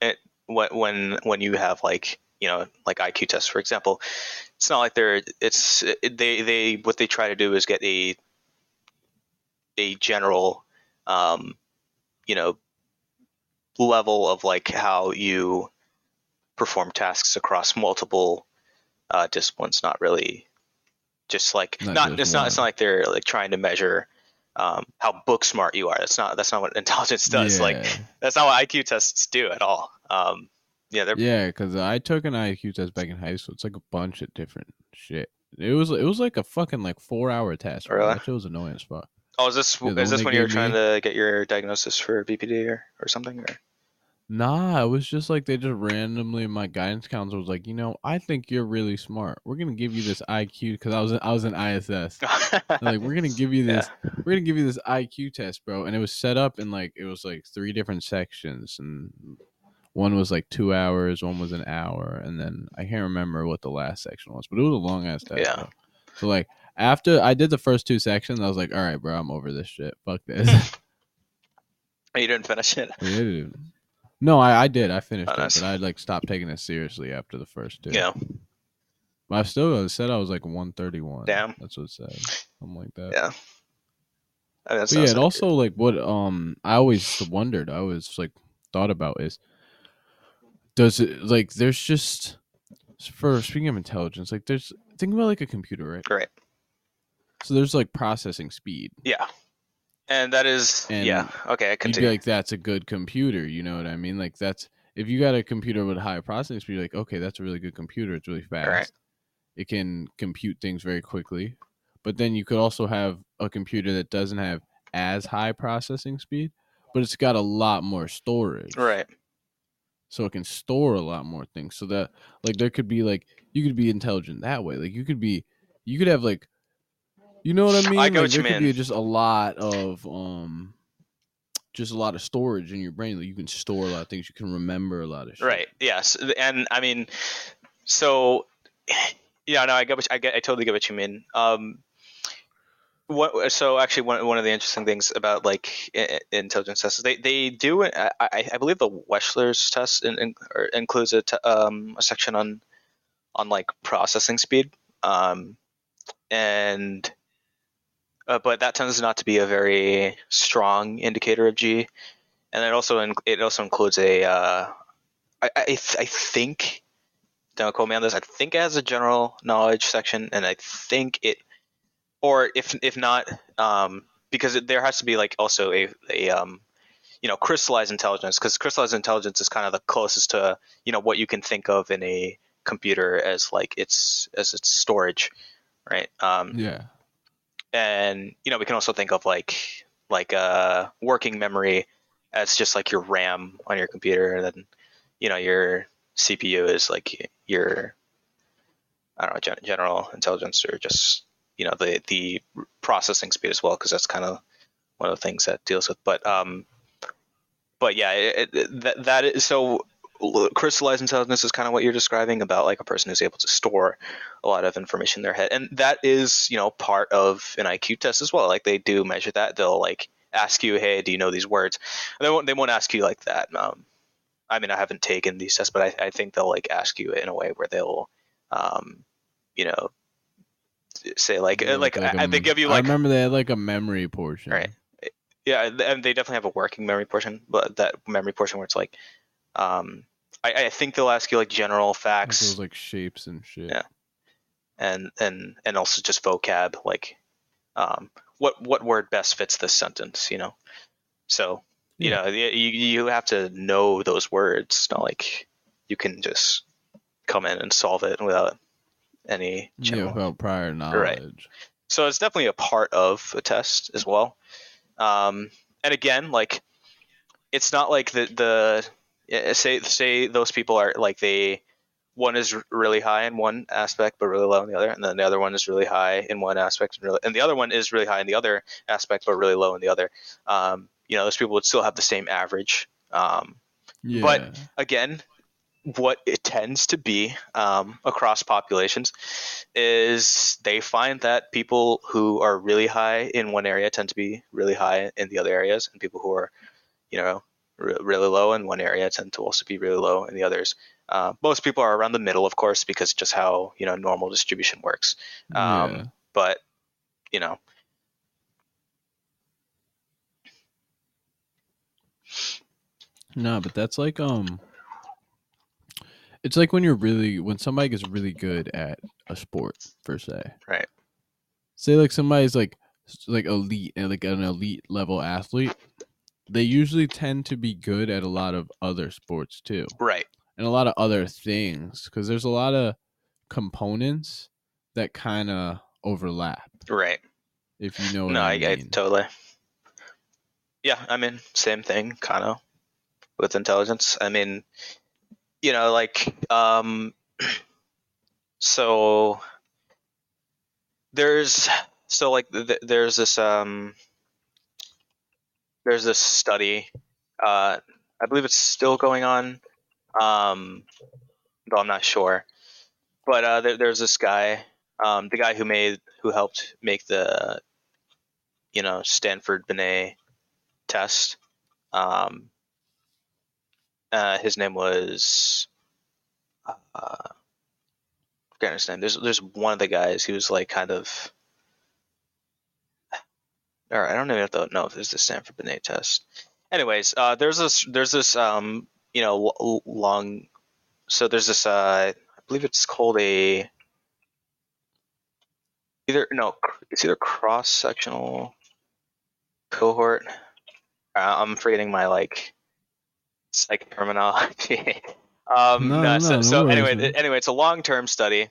it when when when you have like you know like IQ tests for example, it's not like they're it's it, they they what they try to do is get a a general um, you know level of like how you perform tasks across multiple uh, disciplines, not really just like Not not, just it's not it's not like they're like trying to measure um, how book smart you are. That's not that's not what intelligence does. Like that's not what IQ tests do at all. Um, yeah, they're Yeah, because I took an IQ test back in high school. It's like a bunch of different shit. It was it was like a fucking like four hour test. Really? That shit was annoying as fuck. Oh, is this Yeah, is this when you were trying me- to get your diagnosis for BPD or, or something? Or Nah, it was just like they just randomly. My guidance counselor was like, you know, I think you're really smart. We're gonna give you this IQ because I was I was in ISS. Like, we're gonna give you Yeah. this. We're gonna give you this IQ test, bro. And it was set up in like it was like three different sections, and one was like two hours, one was an hour, and then I can't remember what the last section was, but it was a long ass test. Yeah. bro. So like after I did the first two sections, I was like, all right, bro, I'm over this shit. Fuck this. you didn't finish it. Yeah, dude. No, I, I did. I finished Oh, it, nice. but I like stopped taking it seriously after the first two. Yeah. But I still said I was like 131. Damn. That's what it said. Something like that. Yeah. I mean, that yeah, it like- also like what um I always wondered, I always like thought about is does it like there's just for speaking of intelligence, like there's think about like a computer, right? Right. So there's like processing speed. Yeah. And that is And yeah. Okay, I You'd be continue. like, that's a good computer, you know what I mean? Like that's if you got a computer with high processing speed, you're like, okay, that's a really good computer. It's really fast. Right. It can compute things very quickly. But then you could also have a computer that doesn't have as high processing speed, but it's got a lot more storage. right. So it can store a lot more things. So that like there could be like you could be intelligent that way. Like you could be you could have like you know what I mean? I get like what you there could mean. be just a lot of um just a lot of storage in your brain. Like you can store a lot of things. You can remember a lot of shit. Right. Yes. And I mean, so yeah, no, I get what I get. I totally get what you mean. Um, what? So actually, one one of the interesting things about like intelligence tests, is they they do. I, I I believe the Wechsler's test in, in, includes a, t- um, a section on on like processing speed. Um, and uh, but that tends not to be a very strong indicator of G. And it also in, it also includes a uh, I, I, th- I think don't quote me on this. I think it has a general knowledge section, and I think it, or if if not, um, because it, there has to be like also a a um, you know crystallized intelligence, because crystallized intelligence is kind of the closest to you know what you can think of in a computer as like its as its storage, right? Um, Yeah. And you know we can also think of like like uh working memory as just like your RAM on your computer, and then you know your CPU is like your I don't know gen- general intelligence or just you know the the processing speed as well because that's kind of one of the things that deals with. But um, but yeah, it, it, that that is so crystallized intelligence is kind of what you're describing about like a person who's able to store a lot of information in their head and that is you know part of an iq test as well like they do measure that they'll like ask you hey do you know these words and they won't they won't ask you like that um, i mean i haven't taken these tests but I, I think they'll like ask you in a way where they'll um, you know say like Yeah, like, a I, they give you I remember they had like a memory portion. Right. yeah and they definitely have a working memory portion but that memory portion where it's like um, I, I think they'll ask you like general facts those like shapes and shit. Yeah. and and and also just vocab like um, what what word best fits this sentence you know so you know you, you have to know those words it's not like you can just come in and solve it without any Yeah, general without prior knowledge. so it's definitely a part of a test as well um, and again like it's not like the the say say those people are like they one is really high in one aspect but really low in the other and then the other one is really high in one aspect and, really, and the other one is really high in the other aspect but really low in the other um, you know those people would still have the same average um, Yeah. But- again, what it tends to be um, across populations is they find that people who are really high in one area tend to be really high in the other areas, and people who are, you know, re- really low in one area tend to also be really low in the others. Uh, most people are around the middle, of course, because just how you know normal distribution works. Um, yeah. But you know, No, but that's like um It's like when you're really when somebody gets really good at a sport per se. Right. Say like somebody's like like elite and like an elite level athlete. They usually tend to be good at a lot of other sports too, Right. and a lot of other things because there's a lot of components that kind of overlap. Right. If you know what no, I, I, totally. Yeah, I mean, same thing, kind of, with intelligence. I mean, you know, like, um, so there's so like th- there's this um there's this study uh i believe it's still going on um though i'm not sure. But uh there, there's this guy um the guy who made who helped make the you know stanford binet test um uh his name was uh forgetting his name. There's there's one of the guys he was like kind of or I don't even have to know if there's the Stanford Binet test. Anyways, uh, there's this there's this um you know l- long so there's this uh I believe it's called a either no it's either cross sectional cohort. Uh, I'm forgetting my like psych terminology. um, No, no, so, no so anyway, anyway, it's a long term study,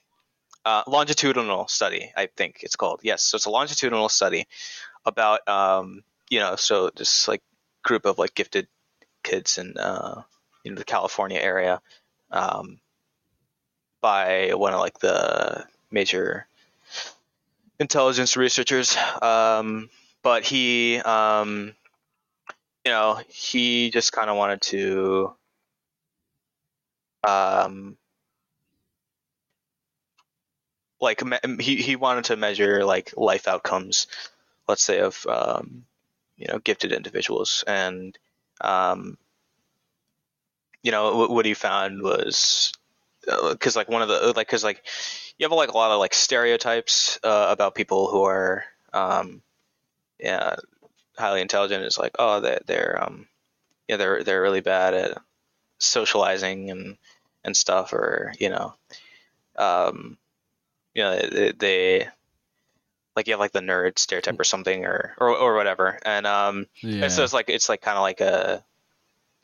uh, longitudinal study. I think it's called. Yes, so it's a longitudinal study about um, you know so this like group of like gifted kids in uh, you know the California area um, by one of like the major intelligence researchers. Um, but he um, you know he just kind of wanted to um, like me- he, he wanted to measure like life outcomes let's say of um, you know gifted individuals. And um, you know what, what he found was because like one of the like because like you have like a lot of like stereotypes uh, about people who are um, yeah highly intelligent. It's like oh they, they're um yeah they're they're really bad at socializing and and stuff or you know um you know they, they like you have like the nerd stereotype or something or or, or whatever and um Yeah. and so it's like it's like kind of like a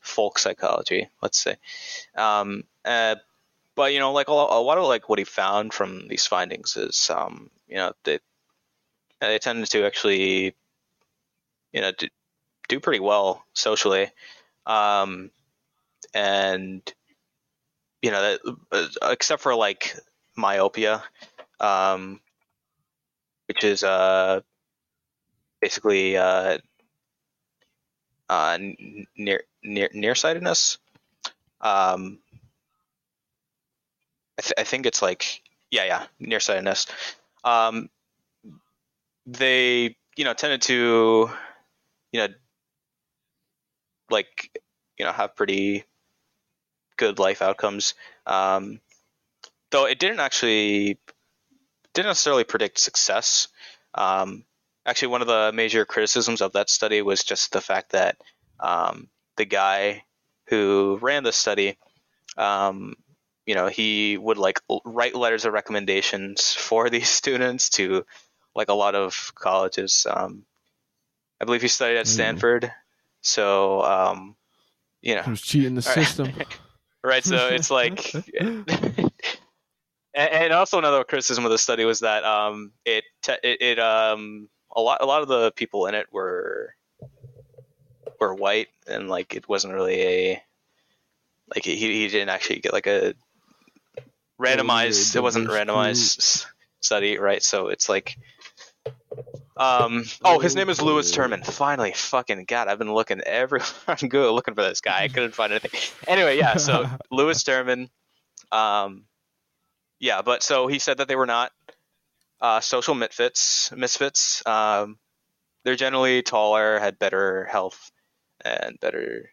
folk psychology, let's say. Um, uh, but you know, like a lot, a lot of like what he found from these findings is, um, you know, they they tended to actually, you know, do, do pretty well socially, um, and you know, that, uh, except for like myopia, um, which is uh, basically uh, uh, near near nearsightedness. Um, I, th- I think it's like yeah yeah nearsightedness. Um, they you know tended to you know like you know have pretty good life outcomes. Um, though it didn't actually didn't necessarily predict success. Um, actually, one of the major criticisms of that study was just the fact that um, the guy who ran the study, um, you know, he would like write letters of recommendations for these students to like a lot of colleges. Um, I believe he studied at Mm. Stanford, so um, you know, Who's cheating the system? right? So it's like and, and also another criticism of the study was that um, it, te- it it um a lot a lot of the people in it were were white and like it wasn't really a like he he didn't actually get like a randomized it wasn't a randomized study right? So it's like um oh his name is lewis Terman. Finally fucking god I've been looking everywhere on Google looking for this guy. I couldn't find anything. Anyway yeah so lewis Terman um yeah but so he said that they were not uh, social misfits misfits um they're generally taller had better health and better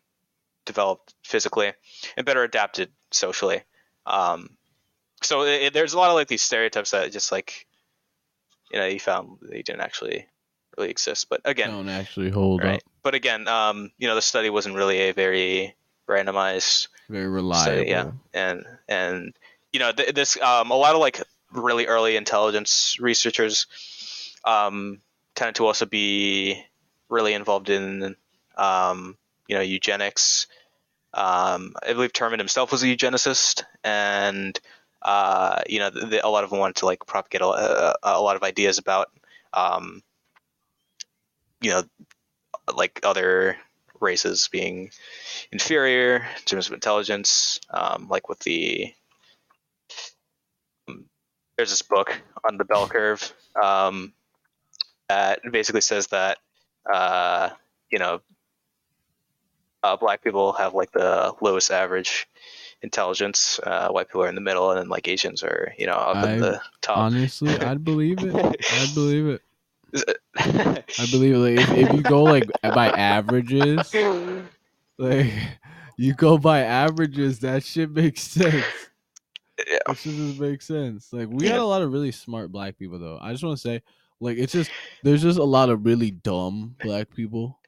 developed physically and better adapted socially um so it, it- there's a lot of like these stereotypes that just like you know you found they didn't actually really exist but again Don't actually hold right up. but again um you know the study wasn't really a very randomized Very reliable. yeah. and and you know th- this um, a lot of like really early intelligence researchers um, tended to also be really involved in um, you know eugenics. Um, I believe Terman himself was a eugenicist, and uh, you know a lot of them wanted to like propagate a, a, lot of ideas about um, you know like other races being inferior in terms of intelligence, um, like with the there's this book on the bell curve um, that basically says that uh, you know uh, black people have like the lowest average intelligence, uh, white people are in the middle, and then like Asians are you know up I- in the top. Honestly, I'd believe it. I'd believe it. I believe it. Like, if, if you go like by averages, like you go by averages, that shit makes sense. Yeah. Shit just makes sense. Like we Yeah. had a lot of really smart black people though. I just want to say, like it's just there's just a lot of really dumb black people.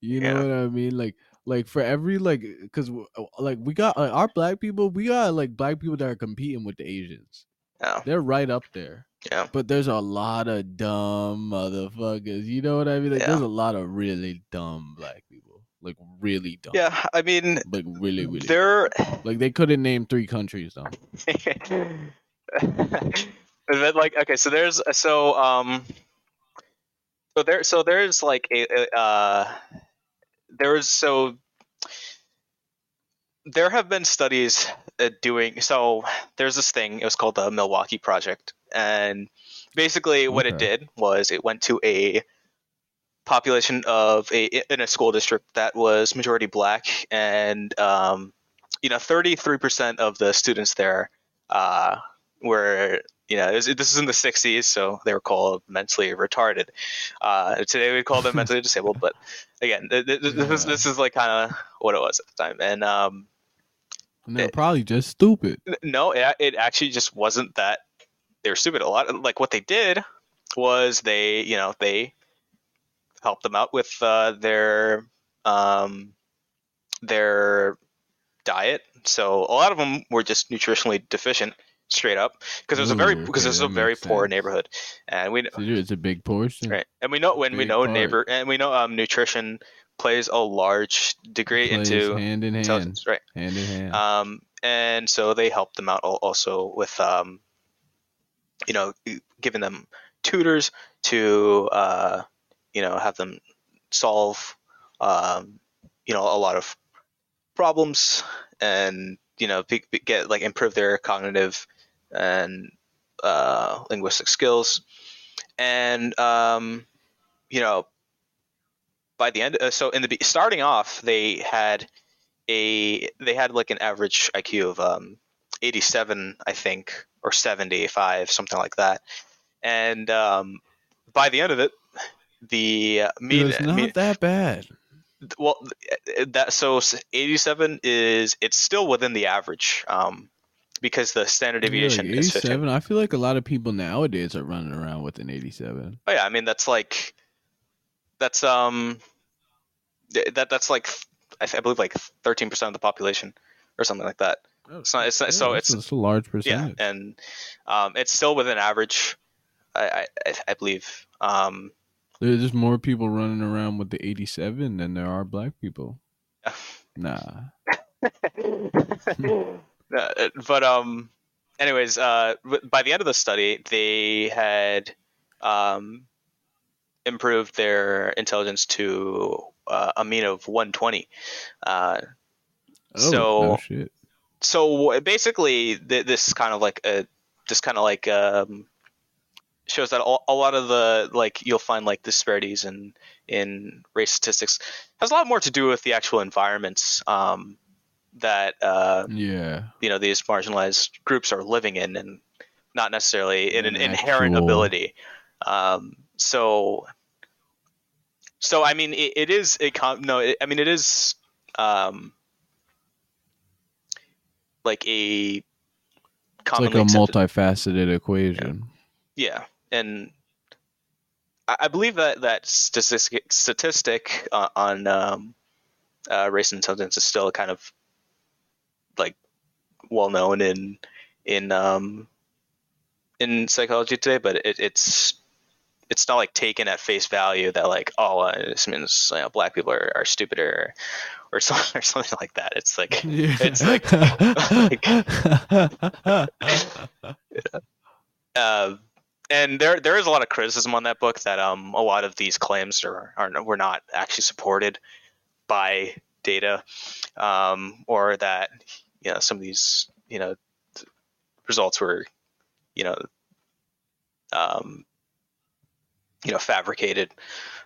You know Yeah. what I mean? Like like for every like because uh, like we got like, our black people, we got like black people that are competing with the Asians. Yeah. They're right up there. Yeah. But there's a lot of dumb motherfuckers. You know what I mean? Like Yeah. there's a lot of really dumb black people. Like really dumb. yeah, I mean Like really, really. dumb. they're Like they couldn't name three countries though. and then like okay so there's so um so there so there's like a, a uh there's so there have been studies uh, doing so there's this thing it was called the milwaukee project and basically what it did was it went to a population of a in a school district that was majority black and um you know 33% of the students there uh were you know was- this is in the 60s so they were called mentally retarded uh today we call them mentally disabled but again th- th- th- this is Yeah. this is like kind of what it was at the time and um And they're It- probably just stupid. No, it, it actually just wasn't that they were stupid. A lot of, like what they did was they, you know, they helped them out with uh, their um, their diet. So a lot of them were just nutritionally deficient, straight up, because it was a very because okay, it was a very poor sense. neighborhood, and we So it's a big portion. right, and we know when we know part. neighbor and we know um, nutrition plays a large degree into hand in hand. right? Hand in hand. um, and so they helped them out also with um, you know giving them tutors to uh, you know have them solve um, you know a lot of problems and you know get like improve their cognitive and uh, linguistic skills and um, you know by the end uh, so in the starting off they had a they had like an average IQ of um, 87, I think, or 75, something like that. And um, by the end of it, the uh, mean, it's not mean- that bad. well that so 87 is it's still within the average um, because the standard Yeah, deviation is 15. 87. I feel like a lot of people nowadays are running around with an 87. Oh yeah, I mean that's like that's um that that's like I, th- I believe like 13% of the population or something like that. It's not. It's not, so that's, it's a large percent. yeah, and um, it's still within average. I I, I believe. Um, There's just more people running around with the 87 than there are black people. Nah. Uh, but um, anyways, uh, by the end of the study, they had um, improved their intelligence to uh, a mean of 120. Uh, Oh, So- so basically, th- this kind of like a this kind of like um, shows that a, a lot of the like you'll find like disparities in in race statistics has a lot more to do with the actual environments um, that uh, Yeah. you know these marginalized groups are living in and not necessarily in an An inherent ability um, so so i mean it, it is a com- no it, i mean it is um, like a It's like a accepted- multifaceted equation. yeah and i, believe that that statistic statistic uh, on um, uh, race and intelligence is still kind of like well known in in um in psychology today, but it, it's it's not like taken at face value that like oh uh, this means you know, black people are, are stupid or or something or something like that. It's like Yeah. It's like- uh, and there there is a lot of criticism on that book that um a lot of these claims are are were not actually supported by data um or that you know some of these you know results were you know um you know fabricated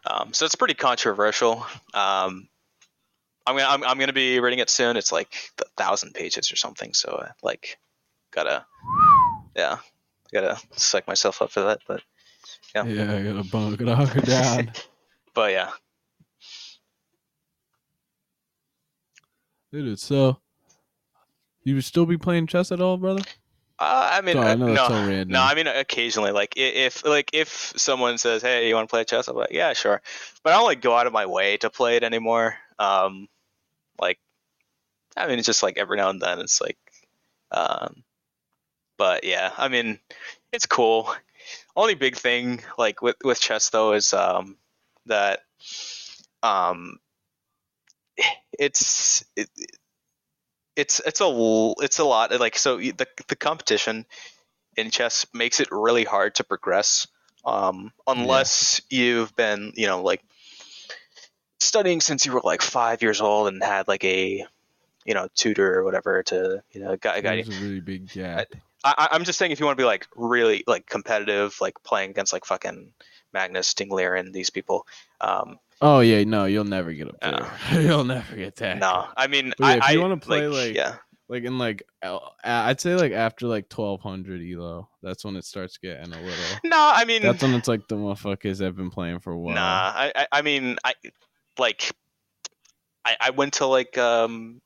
um so it's pretty controversial um I'm gonna I'm, I'm gonna be reading it soon. It's like a thousand pages or something. So uh, like, gotta yeah, gotta psych myself up for that. But yeah, yeah, I gotta bunk it hunker down. but yeah, Dude, so you would still be playing chess at all, brother? uh, I mean Sorry, I uh, no, so no, I mean occasionally. Like if like if someone says, "Hey, you want to play chess?" I'm like, "Yeah, sure," but I don't like go out of my way to play it anymore. Um, like, I mean, it's just like every now and then. It's like, um, but yeah, I mean, it's cool. Only big thing like with with chess though is um that um it's it, it's it's a it's a lot like so the the competition in chess makes it really hard to progress um unless you've been you know like studying since you were like 5 years old and had like a you know tutor or whatever to you know you. There's a really big gap. I, I'm just saying if you want to be like really like competitive, like playing against like fucking Magnus, Ding Liren, and these people. Um, Oh yeah, no, you'll never get up there. you'll never get that. no, I mean, yeah, I, if you wanna play, like- yeah, Like in like, I'd say like after like twelve hundred elo, that's when it starts getting a little. no, I mean, That's when it's like the motherfuckers have been playing for a while. nah, I, I, I mean, I like, I, I went to like um,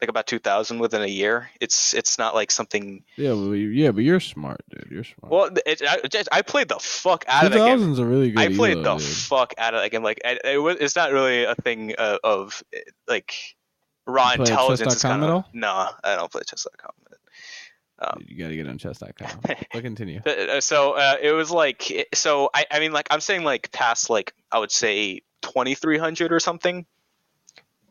like about 2000 within a year. It's it's not like something. Yeah, yeah, but you're smart, dude. You're smart. Well, it, I, I played the fuck out of that game. thousand's a really good. I played elo, the dude. fuck out of that game. Like, it, it was, it's not really a thing uh, of like raw intelligence. Is kind of, no, I don't play chess.com. Um, you gotta get on chess.com. but continue. Uh, so uh, it was like, so I, I mean, like I'm saying, like past like I would say 2300 or something.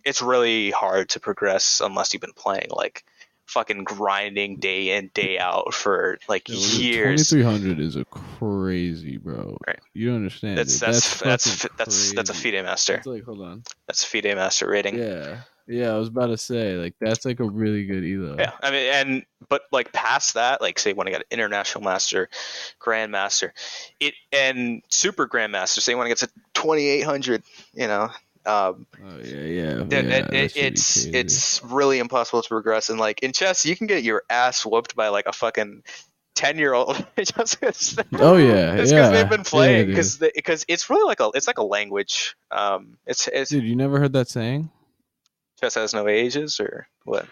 It's really hard to progress unless you've been playing like fucking grinding day in day out for like Twenty years. three hundred is a crazy, bro. Right. You don't understand. That's dude. that's that's fucking that's that's a. FIDE master. It's like hold on. That's a FIDE master rating. Yeah, yeah. I was about to say like that's like a really good elo. Yeah, I mean, and but like past that, like say when I got an international master, grandmaster, it and super grandmaster, say when I get to twenty eight hundred, you know, um, Oh yeah, yeah. then yeah, it, it, it's it's really impossible to progress. And like in chess, you can get your ass whooped by like a fucking ten year old just because Oh yeah, because yeah. they've been playing because because it's really like a it's like a language. Um, it's it's Dude, you never heard that saying? chess has no ages or what?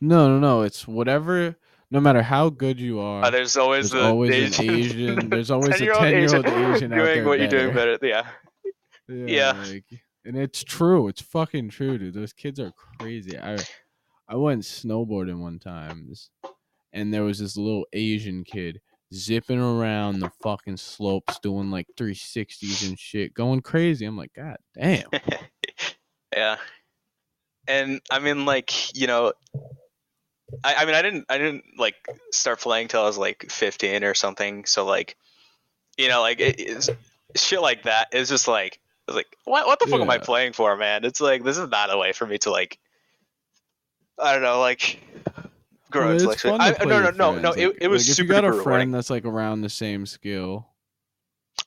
No, no, no. It's whatever. No matter how good you are, Uh, there's always there's the always the an Asian. There's always a 10-year-old Asian Asian doing what you're doing better. better. Yeah. Yeah, Yeah. like, and it's true. It's fucking true, dude. Those kids are crazy. I I went snowboarding one time, and there was this little Asian kid zipping around the fucking slopes, doing like 360s and shit, going crazy. I'm like, God damn. yeah. And I mean, like you know, I, I mean, I didn't, I didn't like start playing till I was like 15 or something. So like, you know, like it, shit like that is just like, it's like, what, what the fuck am I playing for, man? It's like this is not a way for me to like, I don't know, like grow Well, it's intellectually. I, no, no, no, friends. no. Like- It, it was like if super you got a friend rewarding. that's like around the same skill.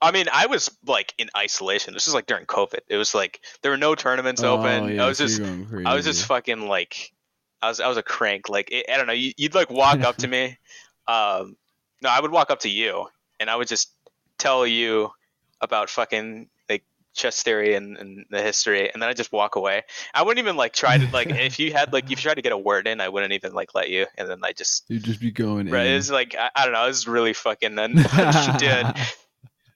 I mean, I was like in isolation. This was like during COVID. It was like there were no tournaments open. Oh, yeah, I was so just. I was just fucking like, I was I was a crank. Like it, I don't know. You, you'd like walk up to me. Um, no, I would walk up to you, and I would just tell you about fucking chess theory and, and the history, and then I just walk away. I wouldn't even like try to like if you had like if you tried to get a word in, I wouldn't even like let you, and then I just. You'd just be going Right, in. it was like I, I don't know. It was really fucking. And dude,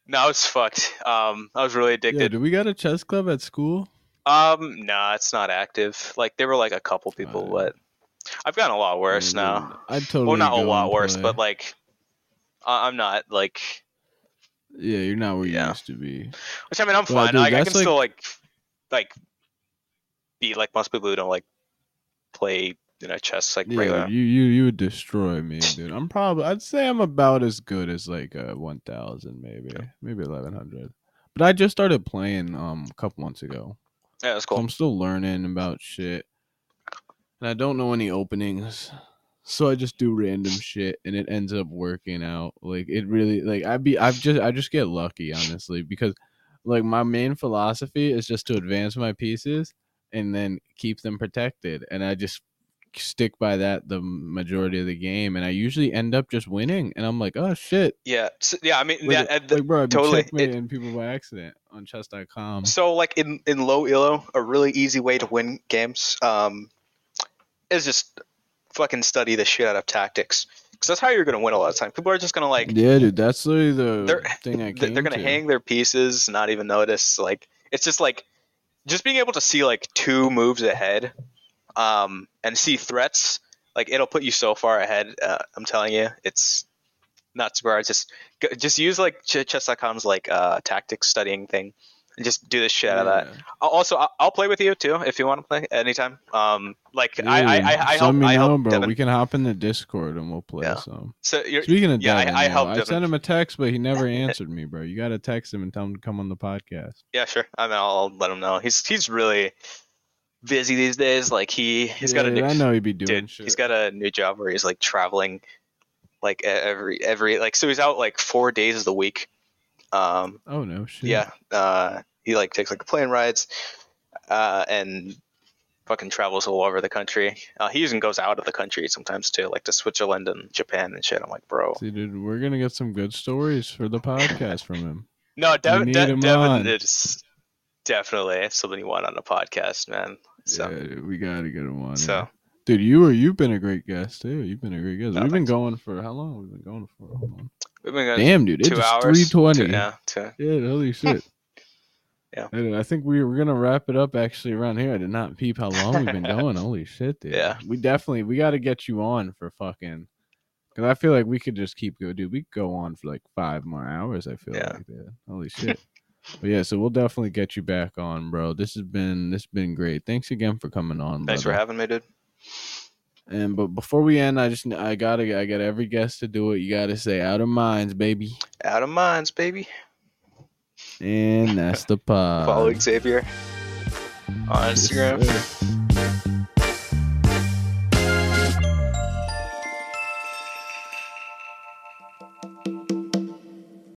no, I was fucked. Um, I was really Yeah, addicted. do we got a chess club at school? Um, nah, it's not active. Like there were like a couple people, Alright. but I've gotten a lot worse now. I totally. Well, not a lot worse, play. but like I- I'm not like. Yeah, you're not where you Yeah. used to be. Which I mean, I'm Well, fine. dude, I, I that's can like- still like like be like most people who don't like play you know chess like Yeah, regular. you you you would destroy me, dude. I'm probably I'd say I'm about as good as like uh, 1000 maybe, maybe 1100. But I just started playing um a couple months ago. Yeah, that's So cool. I'm still learning about shit. And I don't know any openings. So I just do random shit and it ends up working out. Like it really like I be I've just I just get lucky honestly because like my main philosophy is just to advance my pieces and then keep them protected and I just stick by that the majority of the game and I usually end up just winning and I'm like, "Oh shit." Yeah, so, yeah. I mean, Like, yeah, and the- like bro, been totally, checkmating people by accident on chess.com. so like in in low elo, a really easy way to win games um is just fucking study the shit out of tactics because that's how you're gonna win a lot of time. People are just gonna like yeah, dude, that's literally the They're- thing I they're, gonna to. hang their pieces, not even notice. Like it's just like just being able to see like two moves ahead, um, and see threats. Like it'll put you so far ahead. Uh, I'm telling you, it's not bro. It's just just use like ch- chess.com's like uh tactics studying thing, and just do the shit out of that. I'll also, I'll, I'll play with you too if you want to play anytime. Um, like I, I, I, I help, me I know, help bro. Devin. We can hop in the Discord and we'll play Yeah. some. So you're, Speaking of yeah, I- Devin, I yo, helped I sent him a text, but he never answered me, bro. You gotta text him and tell him to come on the podcast. yeah, sure. I mean, I'll let him know. He's he's really busy these days. Like he he's got a new I know he'd be doing dude. shit. He's got a new job where he's like traveling, like every every like so he's out like four days of the week. Um, oh no, shit. yeah. Uh, he like takes like plane rides, uh, and fucking travels all over the country. Uh, he even goes out of the country sometimes too, like to Switzerland and Japan and shit. I'm like, bro. See, dude, we're gonna get some good stories for the podcast from him. No, Devin, need De- him Devin on. is definitely something you want on a podcast, man. So, yeah, dude, we gotta get him on. so yeah. dude, you were you've been a great guest too. You've been a great guest. Oh, We've been going for how long? We've been going for. Hold on. we've been going Damn, dude, it's hours. three twenty. Two- yeah, two. Yeah, holy shit. Yeah. Dude, I think we we're gonna wrap it up actually around here. I did not peep how long we've been going. Holy shit, dude. Yeah. We definitely we got to get you on for fucking. Cause I feel like we could just keep go, dude. We could go on for like five more hours. I feel Yeah. like that. Holy shit. but yeah, so we'll definitely get you back on, bro. This has been this has been great. Thanks again for coming on. Thanks for having me, dude. And but before we end, I just I gotta I got every guest to do it. You gotta say out of minds, baby. Out of minds, baby. And that's the pod. Follow Xavier on Instagram.